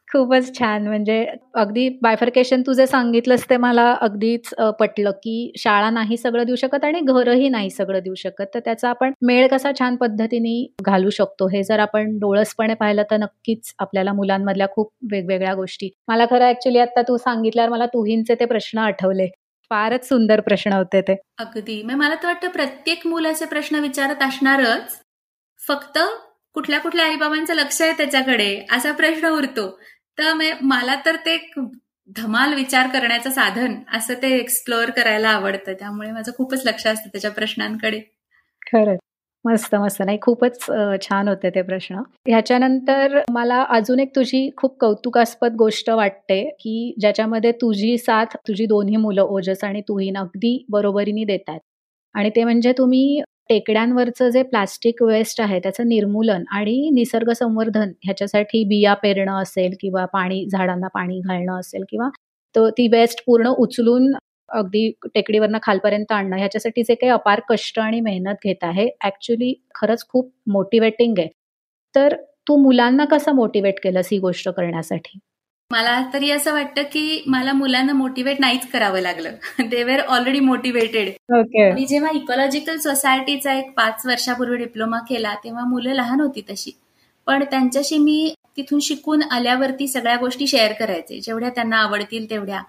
खूपच छान. म्हणजे अगदी बायफर्केशन तू जे सांगितलंस ते मला अगदीच पटलं की शाळा नाही सगळं देऊ शकत आणि घरही नाही सगळं देऊ शकत. तर त्याचा आपण मेळ कसा छान पद्धतीने घालू शकतो हे जर आपण डोळसपणे पाहिलं तर नक्कीच आपल्याला मुलांमधल्या खूप वेगवेगळ्या गोष्टी. मला खरं ऍक्च्युली आता तू सांगितल्यावर मला तुहींचे ते प्रश्न आठवले. फारच सुंदर प्रश्न होते ते. अगदी. मला तर वाटतं प्रत्येक मुलाचे प्रश्न विचारत असणारच. फक्त कुठल्या कुठल्या आईबाबांचं लक्ष आहे त्याच्याकडे असा प्रश्न उरतो. तर मला तर ते धमाल विचार करण्याचं साधन असं ते एक्सप्लोअर करायला आवडतं. त्यामुळे माझं खूपच लक्ष असतं त्याच्या प्रश्नांकडे. खरंच. मस्त मस्त. नाही खूपच छान होते ते प्रश्न. ह्याच्यानंतर मला अजून एक तुझी खूप कौतुकास्पद गोष्ट वाटते की ज्याच्यामध्ये तुझी साथ तुझी दोन्ही मुलं ओजस आणि तुहीन अगदी बरोबरीने देतात आणि ते म्हणजे तुम्ही टेकड्यांवरचं जे प्लास्टिक वेस्ट आहे त्याचं निर्मूलन आणि निसर्ग संवर्धन ह्याच्यासाठी बिया पेरणं असेल किंवा पाणी झाडांना पाणी घालणं असेल किंवा तो ती वेस्ट पूर्ण उचलून अगदी टेकडीवरनं खालपर्यंत आणणं ह्याच्यासाठी जे काही अपार कष्ट आणि मेहनत घेत आहे ऍक्च्युली खरंच खूप मोटिवेटिंग आहे. तर तू मुलांना कसं मोटिवेट केलंस ही गोष्ट करण्यासाठी? मला तरी असं वाटतं की मला मुलांना मोटिवेट नाहीच करावं लागलं. दे वेर ऑलरेडी मोटिवेटेड मी जेव्हा इकॉलॉजिकल सोसायटीचा एक पाच वर्षापूर्वी डिप्लोमा केला तेव्हा मुलं लहान होती तशी. पण त्यांच्याशी मी तिथून शिकून आल्यावरती सगळ्या गोष्टी शेअर करायचे. जेवढ्या त्यांना आवडतील तेवढ्या.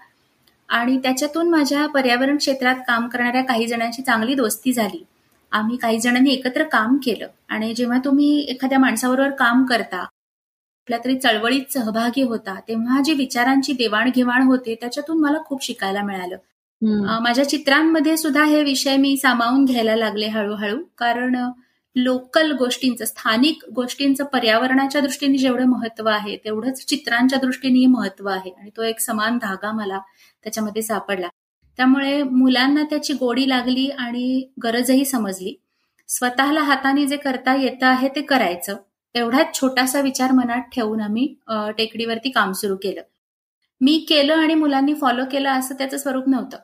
आणि त्याच्यातून माझ्या पर्यावरण क्षेत्रात काम करणाऱ्या काही जणांची चांगली दोस्ती झाली. आम्ही काही जणांनी एकत्र काम केलं. आणि जेव्हा तुम्ही एखाद्या माणसाबरोबर काम करता कुठल्या तरी चळवळीत सहभागी होता तेव्हा जी विचारांची देवाणघेवाण होते त्याच्यातून मला खूप शिकायला मिळालं. माझ्या चित्रांमध्ये सुद्धा हे विषय मी सामावून घ्यायला लागले हळूहळू कारण लोकल गोष्टींचं स्थानिक गोष्टींचं पर्यावरणाच्या दृष्टीने जेवढं महत्त्व आहे तेवढंच चित्रांच्या दृष्टीनेही महत्त्व आहे आणि तो एक समान धागा मला त्याच्यामध्ये सापडला. त्यामुळे मुलांना त्याची गोडी लागली आणि गरजही समजली. स्वतःला हाताने जे करता येतं आहे ते करायचं. एवढाच छोटासा विचार मनात ठेवून आम्ही टेकडीवरती काम सुरू केलं. मी केलं आणि मुलांनी फॉलो केलं असं त्याचं स्वरूप नव्हतं.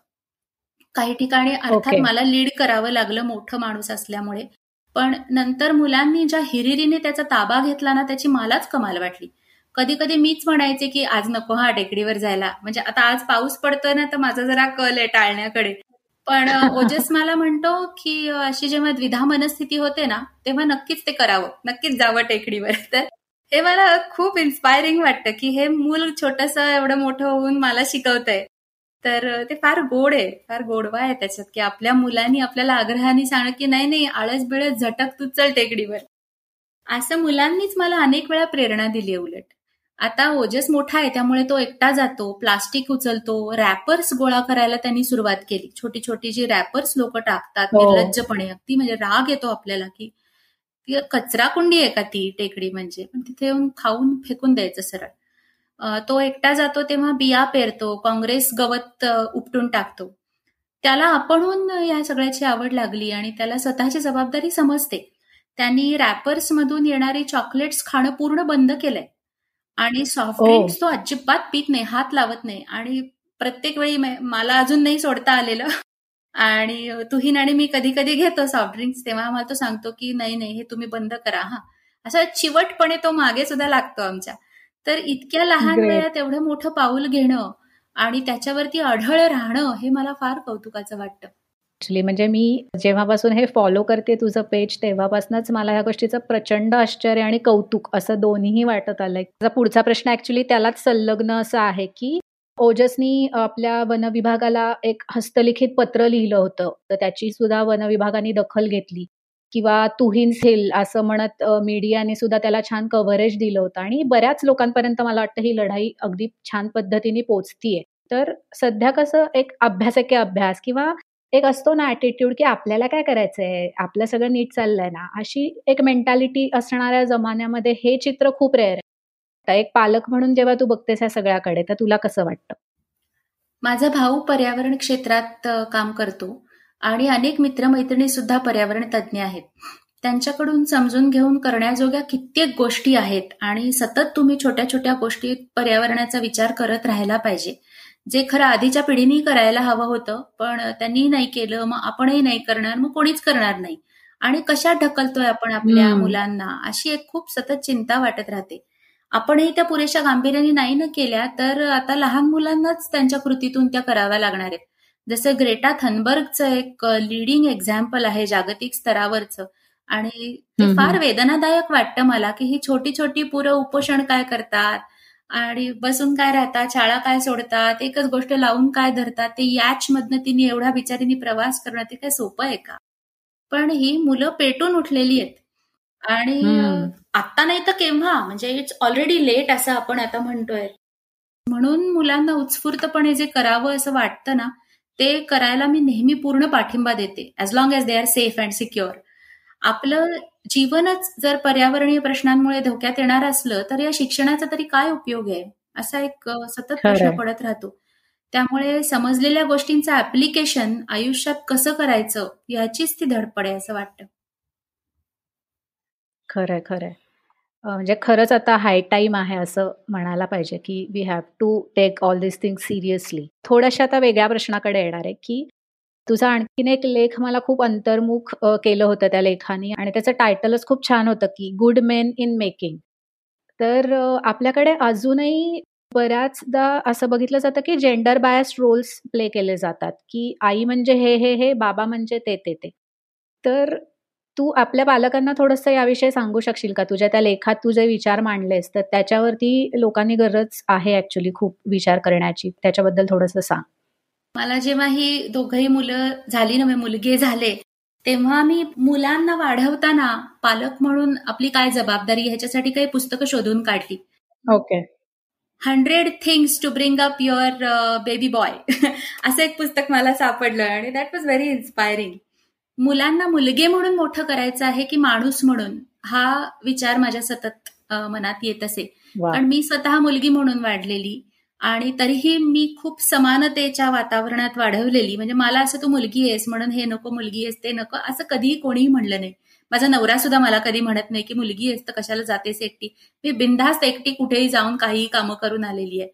काही ठिकाणी अर्थात मला लीड करावं लागलं मोठं माणूस असल्यामुळे. पण नंतर मुलांनी ज्या हिरिरीने त्याचा ताबा घेतला ना त्याची मलाच कमाल वाटली. कधी कधी मीच म्हणायचे की आज नको हा टेकडीवर जायला. म्हणजे आता आज पाऊस पडतोय ना तर माझा जरा कल आहे टाळण्याकडे. पण ओजस मला म्हणतो की अशी जेव्हा द्विधा मनस्थिती होते ना तेव्हा नक्कीच ते करावं. नक्कीच जावं टेकडीवर. तर हे मला खूप इन्स्पायरिंग वाटतं की हे मूल छोटस एवढं मोठं होऊन मला शिकवतंय. तर ते फार गोड आहे. फार गोडवा आहे त्याच्यात की आपल्या मुलांनी आपल्याला आग्रहाने सांग की नाही नाही आळस बिळस झटक तू चल टेकडीवर. असं मुलांनीच मला अनेक वेळा प्रेरणा दिली उलट. आता ओजस मोठा आहे त्यामुळे तो एकटा जातो प्लास्टिक उचलतो रॅपर्स गोळा करायला त्यांनी सुरुवात केली. छोटी छोटी जी रॅपर्स लोक टाकतात हो. निर्लज्जपणे अगदी म्हणजे राग येतो आपल्याला की ती कचरा कुंडी आहे का ती टेकडी म्हणजे? पण तिथे येऊन खाऊन फेकून द्यायचं सरळ. तो एकटा जातो तेव्हा बिया पेरतो काँग्रेस गवत उपटून टाकतो. त्याला आपणहून या सगळ्याची आवड लागली आणि त्याला स्वतःची जबाबदारी समजते. त्यांनी रॅपर्स मधून येणारी चॉकलेट्स खाणं पूर्ण बंद केलंय. आणि सॉफ्ट ड्रिंक्स तो अजिबात पीत नाही हात लावत नाही. आणि प्रत्येक वेळी मला अजून नाही सोडता आलेलं. आणि तुहीन आणि मी कधी कधी घेतो सॉफ्ट ड्रिंक्स तेव्हा आम्हाला तो सांगतो की नाही नाही हे तुम्ही बंद करा हा. असा चिवटपणे तो मागे सुद्धा लागतो आमच्या. तर इतक्या लहान वयात एवढं मोठं पाऊल घेणं आणि त्याच्यावरती अढळ राहणं हे मला फार कौतुकाचं वाटतं. ॲक्च्युली म्हणजे मी जेव्हापासून हे फॉलो करते तुझं पेज तेव्हापासूनच मला या गोष्टीचं प्रचंड आश्चर्य आणि कौतुक असं दोन्हीही वाटत आलंय. पुढचा प्रश्न ऍक्च्युली त्यालाच संलग्न असं आहे की ओजसनी आपल्या वनविभागाला एक हस्तलिखित पत्र लिहिलं होतं. तर त्याची सुद्धा वनविभागाने दखल घेतली. किंवा तुहिन्स हिल असं म्हणत मीडियाने सुद्धा त्याला छान कव्हरेज दिलं होतं. आणि बऱ्याच लोकांपर्यंत मला वाटतं ही लढाई अगदी छान पद्धतीने पोचतीये. तर सध्या कसं एक अभ्यासके अभ्यास किंवा एक असतो ना ॲटिट्यूड की आपल्याला काय करायचंय? आपलं सगळं नीट चाललंय ना? अशी एक मेंटॅलिटी असणाऱ्या जमान्यामध्ये हे चित्र खूप रेअर आहे. एक पालक म्हणून जेव्हा तू बघतेस या सगळ्याकडे तर तुला कसं वाटतं? माझा भाऊ पर्यावरण क्षेत्रात काम करतो आणि अनेक मित्रमैत्रिणी सुद्धा पर्यावरण तज्ज्ञ आहेत. त्यांच्याकडून समजून घेऊन करण्याजोग्या कित्येक गोष्टी आहेत आणि सतत तुम्ही छोट्या छोट्या गोष्टीत पर्यावरणाचा विचार करत राहायला पाहिजे. जे खरं आधीच्या पिढीनी करायला हवं होतं पण त्यांनी नाही केलं मग आपणही नाही करणार मग कोणीच करणार नाही. आणि कशा ढकलतोय आपण आपल्या मुलांना अशी एक खूप सतत चिंता वाटत राहते. आपणही त्या पुरेशा गांभीर्याने नाही न केल्या तर आता लहान मुलांनाच त्यांच्या कृतीतून त्या कराव्या लागणार आहेत. जसं ग्रेटा थनबर्गचं एक लिडिंग एक्झाम्पल आहे जागतिक स्तरावरचं. आणि ते फार वेदनादायक वाटतं मला की ही छोटी छोटी पुरं उपोषण काय करतात आणि बसून काय राहतात शाळा काय सोडतात एकच गोष्ट लावून काय धरतात ते याच मधनं तिने एवढ्या बिचारीने प्रवास करणं ते काय सोपं आहे का? पण ही मुलं पेटून उठलेली आहेत. आणि आता नाही तर केव्हा? म्हणजे इट्स ऑलरेडी लेट असं आपण आता म्हणतोय. म्हणून मुलांना उत्स्फूर्तपणे जे करावं असं वाटतं ना ते करायला मी नेहमी पूर्ण पाठिंबा देते as long as they are safe and secure आपलं जीवनच जर पर्यावरणीय प्रश्नांमुळे धोक्यात येणार असलं तर या शिक्षणाचा तरी काय उपयोग आहे? असा एक सतत प्रश्न पडत राहतो. त्यामुळे समजलेल्या गोष्टींचं ऍप्लिकेशन आयुष्यात कसं करायचं याचीच ती धडपड आहे असं वाटतं. खरंय खरंय म्हणजे खरंच आता हाय टाईम आहे असं म्हणायला पाहिजे की we have to take all this thing seriously थोड्याशा आता वेगळ्या प्रश्नाकडे येणार आहे की तुझा आणखीन एक लेख मला खूप अंतर्मुख केलं होतं त्या लेखाने आणि त्याचं टायटलच खूप छान होतं की गुड मेन इन मेकिंग तर आपल्याकडे अजूनही बऱ्याचदा असं बघितलं जातं की जेंडर बायस रोल्स प्ले केले जातात की आई म्हणजे हे हे हे बाबा म्हणजे ते ते ते. तर तू आपल्या पालकांना थोडंसं याविषयी सांगू शकशील का? तुझ्या त्या लेखात तू जे विचार मांडलेस तर त्याच्यावरती लोकांनी गरज आहे ऍक्च्युली खूप विचार करण्याची. त्याच्याबद्दल थोडंसं सांग. मला जेव्हा ही दोघही मुलं झाली नव्हे मुलगे झाले तेव्हा मी मुलांना वाढवताना पालक म्हणून आपली काय जबाबदारी ह्याच्यासाठी काही पुस्तकं शोधून काढली. Okay. Hundred things to bring up your baby boy असं एक पुस्तक मला सापडलं आणि दॅट वॉज व्हेरी इन्स्पायरिंग. मुलांना मुलगे म्हणून मोठं करायचं आहे की माणूस म्हणून हा विचार माझ्या सतत मनात येत असे. कारण मी स्वतः मुलगी म्हणून वाढलेली. आणि तरीही मी खूप समानतेच्या वातावरणात वाढवलेली म्हणजे मला असं तू मुलगी आहेस म्हणून हे नको मुलगी आहेस ते नको असं कधीही कोणीही म्हणलं नाही. माझा नवरा सुद्धा मला कधी म्हणत नाही की मुलगी आहेस तर कशाला जातेस एकटी? मी बिनधास्त एकटी कुठेही जाऊन काही कामं करून आलेली आहे.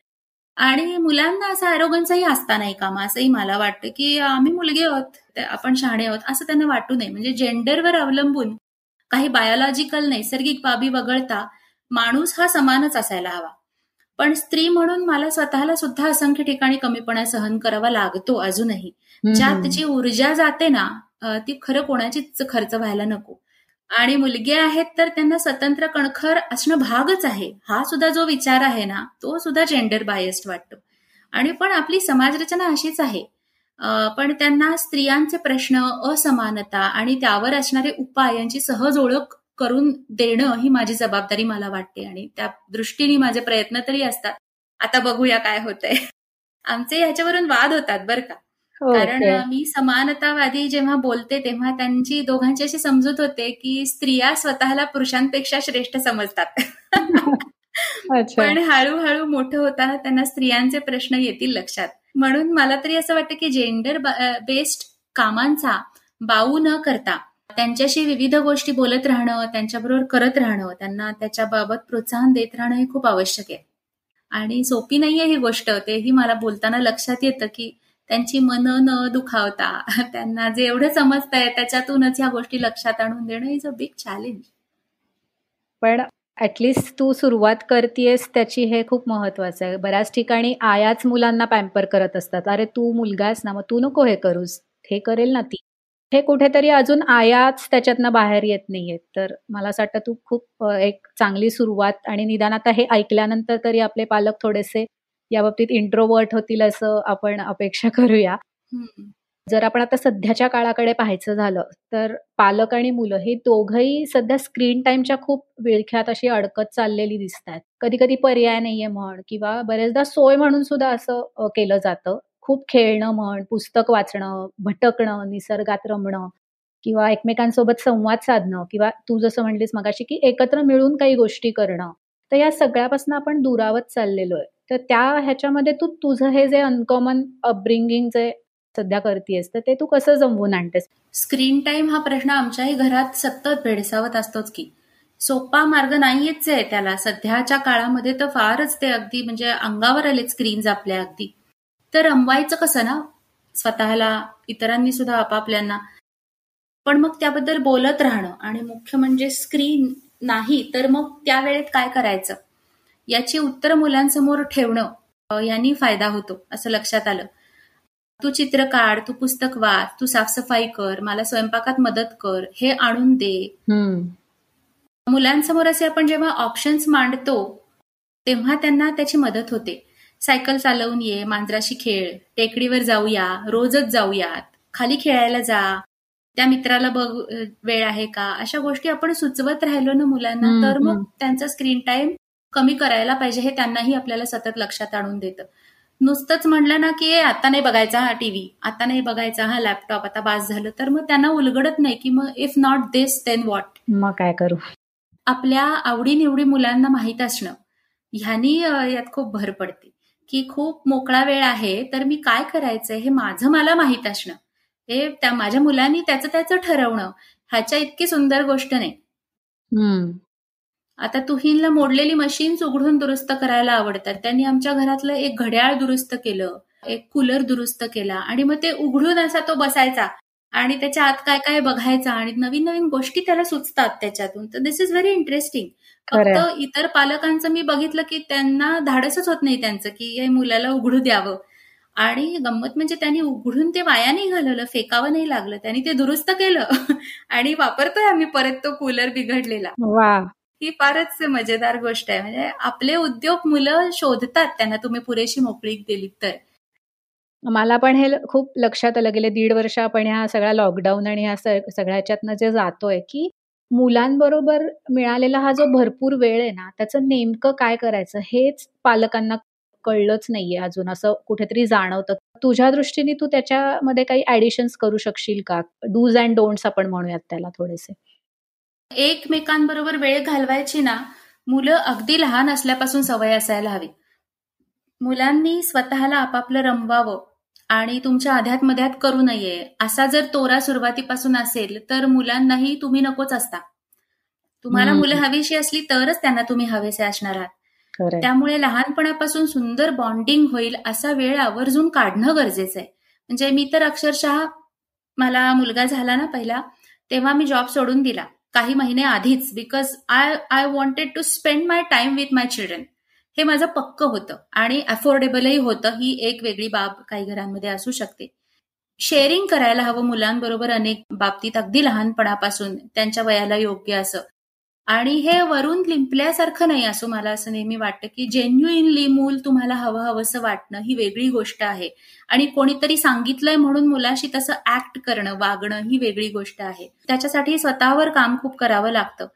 आणि मुलांना असं आरोग्यांचाही असता नाही कामा असंही मला वाटतं की आम्ही मुलगे आहोत आपण शहाणे आहोत असं त्यांना वाटू नये. म्हणजे जेंडरवर अवलंबून काही बायोलॉजिकल नैसर्गिक बाबी वगळता माणूस हा समानच असायला हवा. पण स्त्री म्हणून मला स्वतःला सुद्धा असंख्य ठिकाणी कमीपणा सहन करावा लागतो अजूनही. ज्यात जी ऊर्जा जाते ना ती खरं कोणाचीच खर्च व्हायला नको. आणि मुलगे आहेत तर त्यांना स्वतंत्र कणखर असणं भागच आहे. हा सुद्धा जो विचार आहे ना तो सुद्धा जेंडर बायस्ड वाटतो. आणि पण आपली समाजरचना अशीच आहे. पण त्यांना स्त्रियांचे प्रश्न असमानता आणि त्यावर असणारे उपाय यांची सहज ओळख करून देणं ही माझी जबाबदारी मला वाटते आणि त्या दृष्टीने माझे प्रयत्न तरी असतात. आता बघूया काय होतंय. आमचे ह्याच्यावरून वाद होतात बरं का. कारण मी समानतावादी जेव्हा बोलते तेव्हा त्यांची दोघांची अशी समजूत होते की स्त्रिया स्वतःला पुरुषांपेक्षा श्रेष्ठ समजतात. पण हळूहळू मोठं होताना त्यांना स्त्रियांचे प्रश्न येतील लक्षात. म्हणून मला तरी असं वाटतं की जेंडर बेस्ड कामांचा बाऊ न करता त्यांच्याशी विविध गोष्टी बोलत राहणं त्यांच्याबरोबर करत राहणं त्यांना त्याच्याबाबत प्रोत्साहन देत राहणं हे खूप आवश्यक आहे. आणि सोपी नाहीये ही गोष्ट तेही मला बोलताना लक्षात येतं की त्यांची मन न दुखावता त्यांना जे एवढं समजतंय त्याच्यातूनच ह्या गोष्टी लक्षात आणून देणं इज अ बिग चॅलेंज पण ऍटलिस्ट तू सुरुवात करतेस त्याची हे खूप महत्वाचं आहे. बऱ्याच ठिकाणी आयाच मुलांना पॅम्पर करत असतात. अरे तू मुलगास ना मग तू नको हे करूस. हे करेल ना ती. हे कुठेतरी अजून आयाच त्याच्यातनं बाहेर येत नाहीयेत. तर मला असं वाटतं तू खूप एक चांगली सुरुवात आणि निदान आता हे ऐकल्यानंतर तरी आपले पालक थोडेसे या बाबतीत इंट्रोवर्ट होतील असं आपण अपेक्षा करूया. जर आपण आता सध्याच्या काळाकडे पाहायचं झालं तर पालक आणि मुलं हे दोघही सध्या स्क्रीन टाइमच्या खूप विळख्यात अशी अडकत चाललेली दिसतात कधी कधी पर्याय नाहीये म्हण किंवा बरेचदा सोय म्हणून सुद्धा असं केलं जातं. खूप खेळणं म्हण पुस्तक वाचणं भटकणं निसर्गात रमणं किंवा एकमेकांसोबत संवाद साधणं किंवा तू जसं म्हणलीस मगाशी की एकत्र मिळून काही गोष्टी करणं. तर या सगळ्यापासून आपण दुरावत चाललेलो आहे. तर त्या ह्याच्यामध्ये तू तुझं हे जे अनकॉमन अपब्रिंगिंग जे सध्या करतेस तर ते तू कसं जमवून आणतेस? स्क्रीन टाइम हा प्रश्न आमच्याही घरात सतत भेडसावत असतोच की. सोपा मार्ग नाहीयेच आहे त्याला. सध्याच्या काळामध्ये तर फारच ते अगदी म्हणजे अंगावर आले स्क्रीन्स आपल्या अगदी. तर रमवायचं कसं ना? स्वतःला इतरांनी सुद्धा आपापल्यांना. पण मग त्याबद्दल बोलत राहणं आणि मुख्य म्हणजे स्क्रीन नाही तर मग त्या वेळेत काय करायचं? याची उत्तर मुलांसमोर ठेवणं यांनी फायदा होतो असं लक्षात आलं. तू चित्र काढ तू पुस्तक वाच तू साफसफाई कर मला स्वयंपाकात मदत कर हे आणून दे. मुलांसमोर असे आपण जेव्हा ऑप्शन्स मांडतो तेव्हा त्यांना त्याची मदत होते. सायकल चालवून ये मांजराशी खेळ. टेकडीवर जाऊया रोजच जाऊयात. खाली खेळायला जा. त्या मित्राला बघ वेळ आहे का? अशा गोष्टी आपण सुचवत राहिलो ना मुलांना तर मग त्यांचा स्क्रीन टाइम कमी करायला पाहिजे. हे त्यांनाही आपल्याला सतत लक्षात आणून देतं. नुसतंच म्हणलं ना की आता नाही बघायचा हा टीव्ही आता नाही बघायचा हा लॅपटॉप आता बास झालं. तर मग त्यांना उलगडत नाही की मग if not this then what मग काय करू? आपल्या आवडीनिवडी मुलांना माहीत असणं ह्यानी यात खूप भर पडते. की खूप मोकळा वेळ आहे तर मी काय करायचंय हे माझं मला माहीत असणं. हे त्या माझ्या मुलांनी त्याचं त्याचं ठरवणं ह्याच्या इतकी सुंदर गोष्ट नाही. आता तुहीनला मोडलेली मशीन्स उघडून दुरुस्त करायला आवडतात. त्यांनी आमच्या घरातलं एक घड्याळ दुरुस्त केलं एक कूलर दुरुस्त केला आणि मग ते उघडून असा तो बसायचा. आणि त्याच्या आत काय काय बघायचा आणि नवीन नवीन गोष्टी त्याला सुचतात त्याच्यातून. तर दिस इज व्हेरी इंटरेस्टिंग फक्त इतर पालकांचं मी बघितलं की त्यांना धाडसच होत नाही त्यांचं की हे मुलाला उघडू द्यावं. आणि गंमत म्हणजे त्यांनी उघडून ते वाया नाही घालवलं फेकावं नाही लागलं. त्यांनी ते दुरुस्त केलं. आणि वापरतोय आम्ही परत तो कूलर बिघडलेला. ही फारच मजेदार गोष्ट आहे. म्हणजे आपले उद्योग मुलं शोधतात त्यांना तुम्ही पुरेशी मोकळीक दिली तर. मला पण हे खूप लक्षात आलं. गेले दीड वर्ष आपण ह्या सगळ्या लॉकडाऊन आणि ह्या सगळ्याच्यातनं जे जातोय की मुलांबरोबर मिळालेला हा जो भरपूर वेळ आहे ना त्याचं नेमकं काय करायचं हेच पालकांना कळलंच नाहीये अजून. असं कुठेतरी जाणवतं. तुझ्या दृष्टीने तू त्याच्यामध्ये काही ऍडिशन्स करू शकशील का? डूज अँड डोंट्स आपण म्हणूयात त्याला थोडेसे. एकमेकांबरोबर वेळ घालवायची ना मुलं अगदी लहान असल्यापासून सवय असायला हवी. मुलांनी स्वतःला आपापलं रमवावं आणि तुमच्या आध्यात मध्यात करू नये. असा जर तोरा सुरुवातीपासून असेल तर मुलांनाही तुम्ही नकोच असता. तुम्हाला मुलं हवीशी असली तरच त्यांना तुम्ही हवेसे असणार आहात. त्यामुळे लहानपणापासून सुंदर बॉन्डिंग होईल असा वेळ आवर्जून काढणं गरजेचं आहे. म्हणजे मी तर अक्षरशः मला मुलगा झाला ना पहिला तेव्हा मी जॉब सोडून दिला. काही महिने आधीच because I I wanted to spend my time with my children हे माझं पक्क होतं आणि अफोर्डेबलही होतं. ही एक वेगळी बाब काही घरांमध्ये असू शकते. शेअरिंग करायला हवं मुलांबरोबर अनेक बाबतीत अगदी लहानपणापासून त्यांच्या वयाला योग्य असं. आणि हे वरून लिंपल्यासारखं नाही असं मला असं नेहमी वाटतं की जेन्युइनली मूल तुम्हाला हवं हवंसं वाटणं ही वेगळी गोष्ट आहे. आणि कोणीतरी सांगितलंय म्हणून मुलाशी तसं ऍक्ट करणं वागणं ही वेगळी गोष्ट आहे. त्याच्यासाठी स्वतःवर काम खूप करावं लागतं.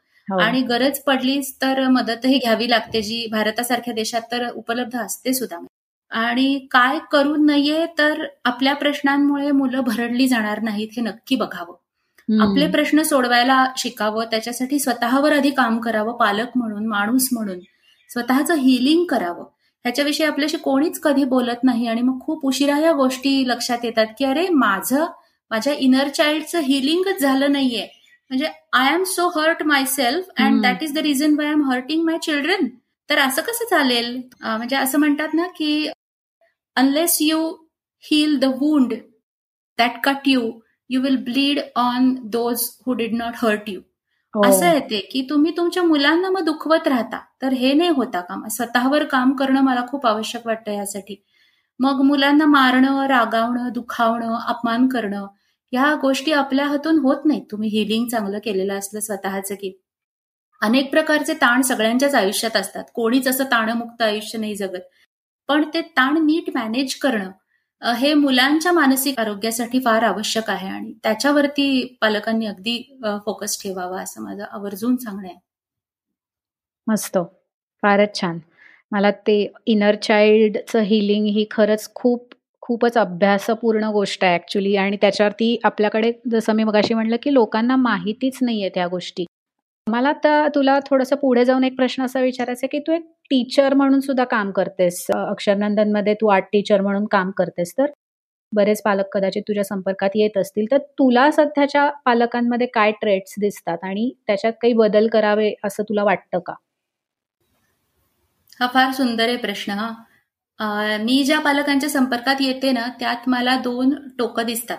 आणि गरज पडलीच तर मदतही घ्यावी लागते जी भारतासारख्या देशात तर उपलब्ध असते सुद्धा. आणि काय करू नये तर आपल्या प्रश्नांमुळे मुलं भरडली जाणार नाहीत हे नक्की बघावं. आपले प्रश्न सोडवायला शिकावं त्याच्यासाठी स्वतःवर आधी काम करावं पालक म्हणून माणूस म्हणून. स्वतःचं हिलिंग करावं. ह्याच्याविषयी आपल्याशी कोणीच कधी बोलत नाही आणि मग खूप उशिरा या गोष्टी लक्षात येतात की अरे माझं माझ्या इनर चाइल्डचं हिलिंगच झालं नाहीये. म्हणजे I am so hurt myself and that is the reason why am hurting my children तर असं कसं चालेल? म्हणजे असं म्हणतात ना की unless you heal the wound that cut you you will bleed on those who did not hurt you असं येते की तुम्ही तुमच्या मुलांना मग दुखवत राहता तर हे नाही होता काम. स्वतःवर काम करणं मला खूप आवश्यक वाटतं यासाठी. मग मुलांना मारणं रागावणं दुखावणं अपमान करणं ह्या गोष्टी आपल्या हातून होत नाहीत. तुम्ही हिलिंग चांगलं केलेलं असलं स्वतःचं की. अनेक प्रकारचे ताण सगळ्यांच्याच आयुष्यात असतात. कोणीच असं ताणमुक्त आयुष्य नाही जगत. पण ते ताण नीट मॅनेज करणं हे मुलांच्या मानसिक आरोग्यासाठी फार आवश्यक आहे आणि त्याच्यावरती पालकांनी अगदी फोकस ठेवावा असं माझं आवर्जून सांगणं आहे. मस्त. फारच छान. मला ते इनर चाइल्डचं हिलिंग ही खरंच खूप खूपच अभ्यासपूर्ण गोष्ट आहे ॲक्च्युली आणि त्याच्यावरती आपल्याकडे जसं मी मगाशी म्हणलं की लोकांना माहितीच नाहीये त्या गोष्टी. मला आता तुला थोडंसं पुढे जाऊन एक प्रश्न असा विचारायचा आहे की तू एक टीचर म्हणून सुद्धा काम करतेस. अक्षरनंदनमध्ये तू आर्ट टीचर म्हणून काम करतेस. तर बरेच पालक कदाचित तुझ्या संपर्कात येत असतील. तर तुला सध्याच्या पालकांमध्ये काय ट्रेड्स दिसतात आणि त्याच्यात काही बदल करावे असं तुला वाटतं का? हा फार सुंदर आहे प्रश्न हा. मी ज्या पालकांच्या संपर्कात येते ना त्यात मला दोन टोकं दिसतात.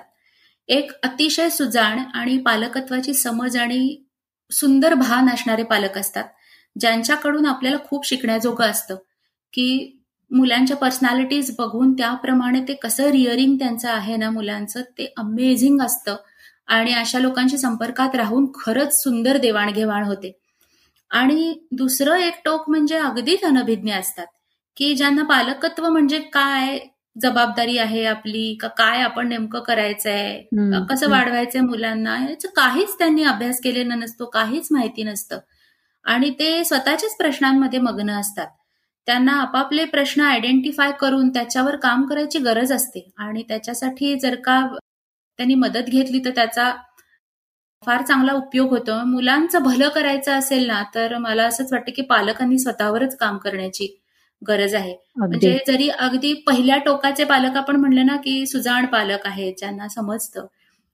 एक अतिशय सुजाण आणि पालकत्वाची समज आणि सुंदर भान असणारे पालक असतात ज्यांच्याकडून आपल्याला खूप शिकण्याजोगं असतं की मुलांच्या पर्सनॅलिटीज बघून त्याप्रमाणे ते कसं रिअरिंग त्यांचं आहे ना मुलांचं ते अमेझिंग असतं आणि अशा लोकांशी संपर्कात राहून खरंच सुंदर देवाणघेवाण होते. आणि दुसरं एक टोक म्हणजे अगदीच अनभिज्ञ असतात. की ज्यांना पालकत्व म्हणजे काय जबाबदारी आहे आपली का काय आपण नेमकं करायचंय कसं वाढवायचंय मुलांना याचं काहीच त्यांनी अभ्यास केलेला नसतो काहीच माहिती नसतं. आणि ते स्वतःच्याच प्रश्नांमध्ये मग्न असतात. त्यांना आपापले प्रश्न आयडेंटिफाय करून त्याच्यावर काम करायची गरज असते. आणि त्याच्यासाठी जर का त्यांनी मदत घेतली तर त्याचा फार चांगला उपयोग होतो. मुलांचं भलं करायचं असेल ना तर मला असंच वाटतं की पालकांनी स्वतःवरच काम करण्याची गरज आहे. म्हणजे जरी अगदी पहिल्या टोकाचे पालक आपण म्हणले ना की सुजाण पालक आहेत ज्यांना समजतं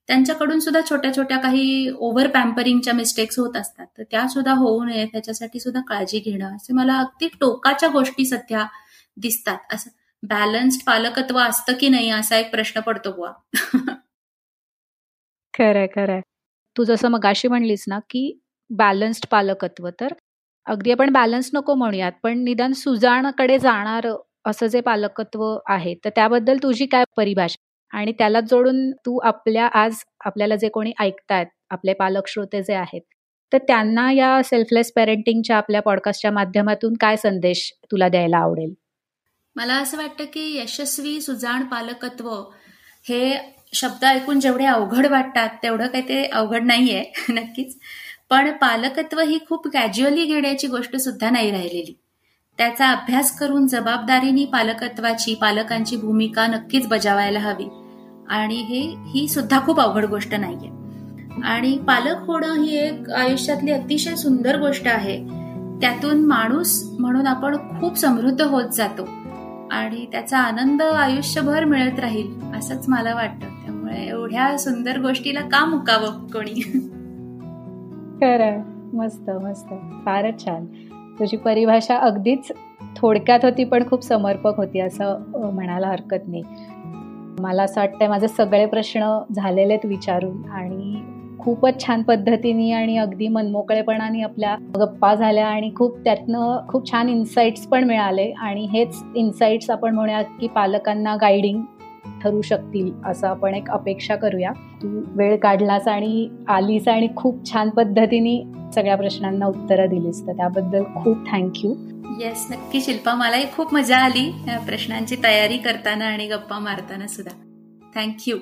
त्यांच्याकडून सुद्धा छोट्या छोट्या काही ओव्हर पॅम्परिंगच्या मिस्टेक्स होत असतात. तर त्या सुद्धा होऊ नये त्याच्यासाठी सुद्धा काळजी घेणं असे मला अगदी टोकाच्या गोष्टी सध्या दिसतात. असं बॅलन्स्ड पालकत्व असतं की नाही असा एक प्रश्न पडतो बुवा. खरंय खरंय. तू जसं मगाशी म्हणलीस ना की बॅलन्स्ड पालकत्व तर अगदी आपण बॅलन्स नको म्हणूयात पण निदान सुजाणकडे जाणार असं जे पालकत्व आहे तर त्याबद्दल तुझी काय परिभाषा? आणि त्याला जोडून तू आपल्या आज आपल्याला जे कोणी ऐकतायत आपले पालक श्रोते जे आहेत तर त्यांना या सेल्फलेस पेरेंटिंगच्या आपल्या पॉडकास्टच्या माध्यमातून काय संदेश तुला द्यायला आवडेल? मला असं वाटतं की यशस्वी सुजाण पालकत्व हे शब्द ऐकून जेवढे अवघड वाटतात तेवढं काही ते अवघड नाहीये नक्कीच. पण पालकत्व ही खूप कॅज्युअली घेण्याची गोष्ट सुद्धा नाही राहिलेली. त्याचा अभ्यास करून जबाबदारीने पालकत्वाची पालकांची भूमिका नक्कीच बजावायला हवी. आणि हे ही सुद्धा खूप अवघड गोष्ट नाहीये. आणि पालक होणं ही एक आयुष्यातली अतिशय सुंदर गोष्ट आहे. त्यातून माणूस म्हणून आपण खूप समृद्ध होत जातो. आणि त्याचा आनंद आयुष्यभर मिळत राहील असंच मला वाटतं. त्यामुळे एवढ्या सुंदर गोष्टीला का मुकावं कोणी? खरं. मस्त मस्त. फारच छान. तुझी परिभाषा अगदीच थोडक्यात होती पण खूप समर्पक होती असं म्हणायला हरकत नाही. मला असं वाटतंय माझे सगळे प्रश्न झालेलेत विचारून आणि खूपच छान पद्धतीने आणि अगदी मनमोकळेपणाने आपल्या गप्पा झाल्या आणि खूप त्यातनं खूप छान इन्साइट्स पण मिळाले. आणि हेच इन्साइट्स आपण म्हणूया की पालकांना गायडिंग ठरू शकतील असं आपण एक अपेक्षा करूया. तू वेळ काढलास आणि आलीस आणि खूप छान पद्धतीने सगळ्या प्रश्नांना उत्तरं दिलीस. तर त्याबद्दल खूप थँक्यू येस नक्की शिल्पा मलाही खूप मजा आली प्रश्नांची तयारी करताना आणि गप्पा मारताना सुद्धा. थँक्यू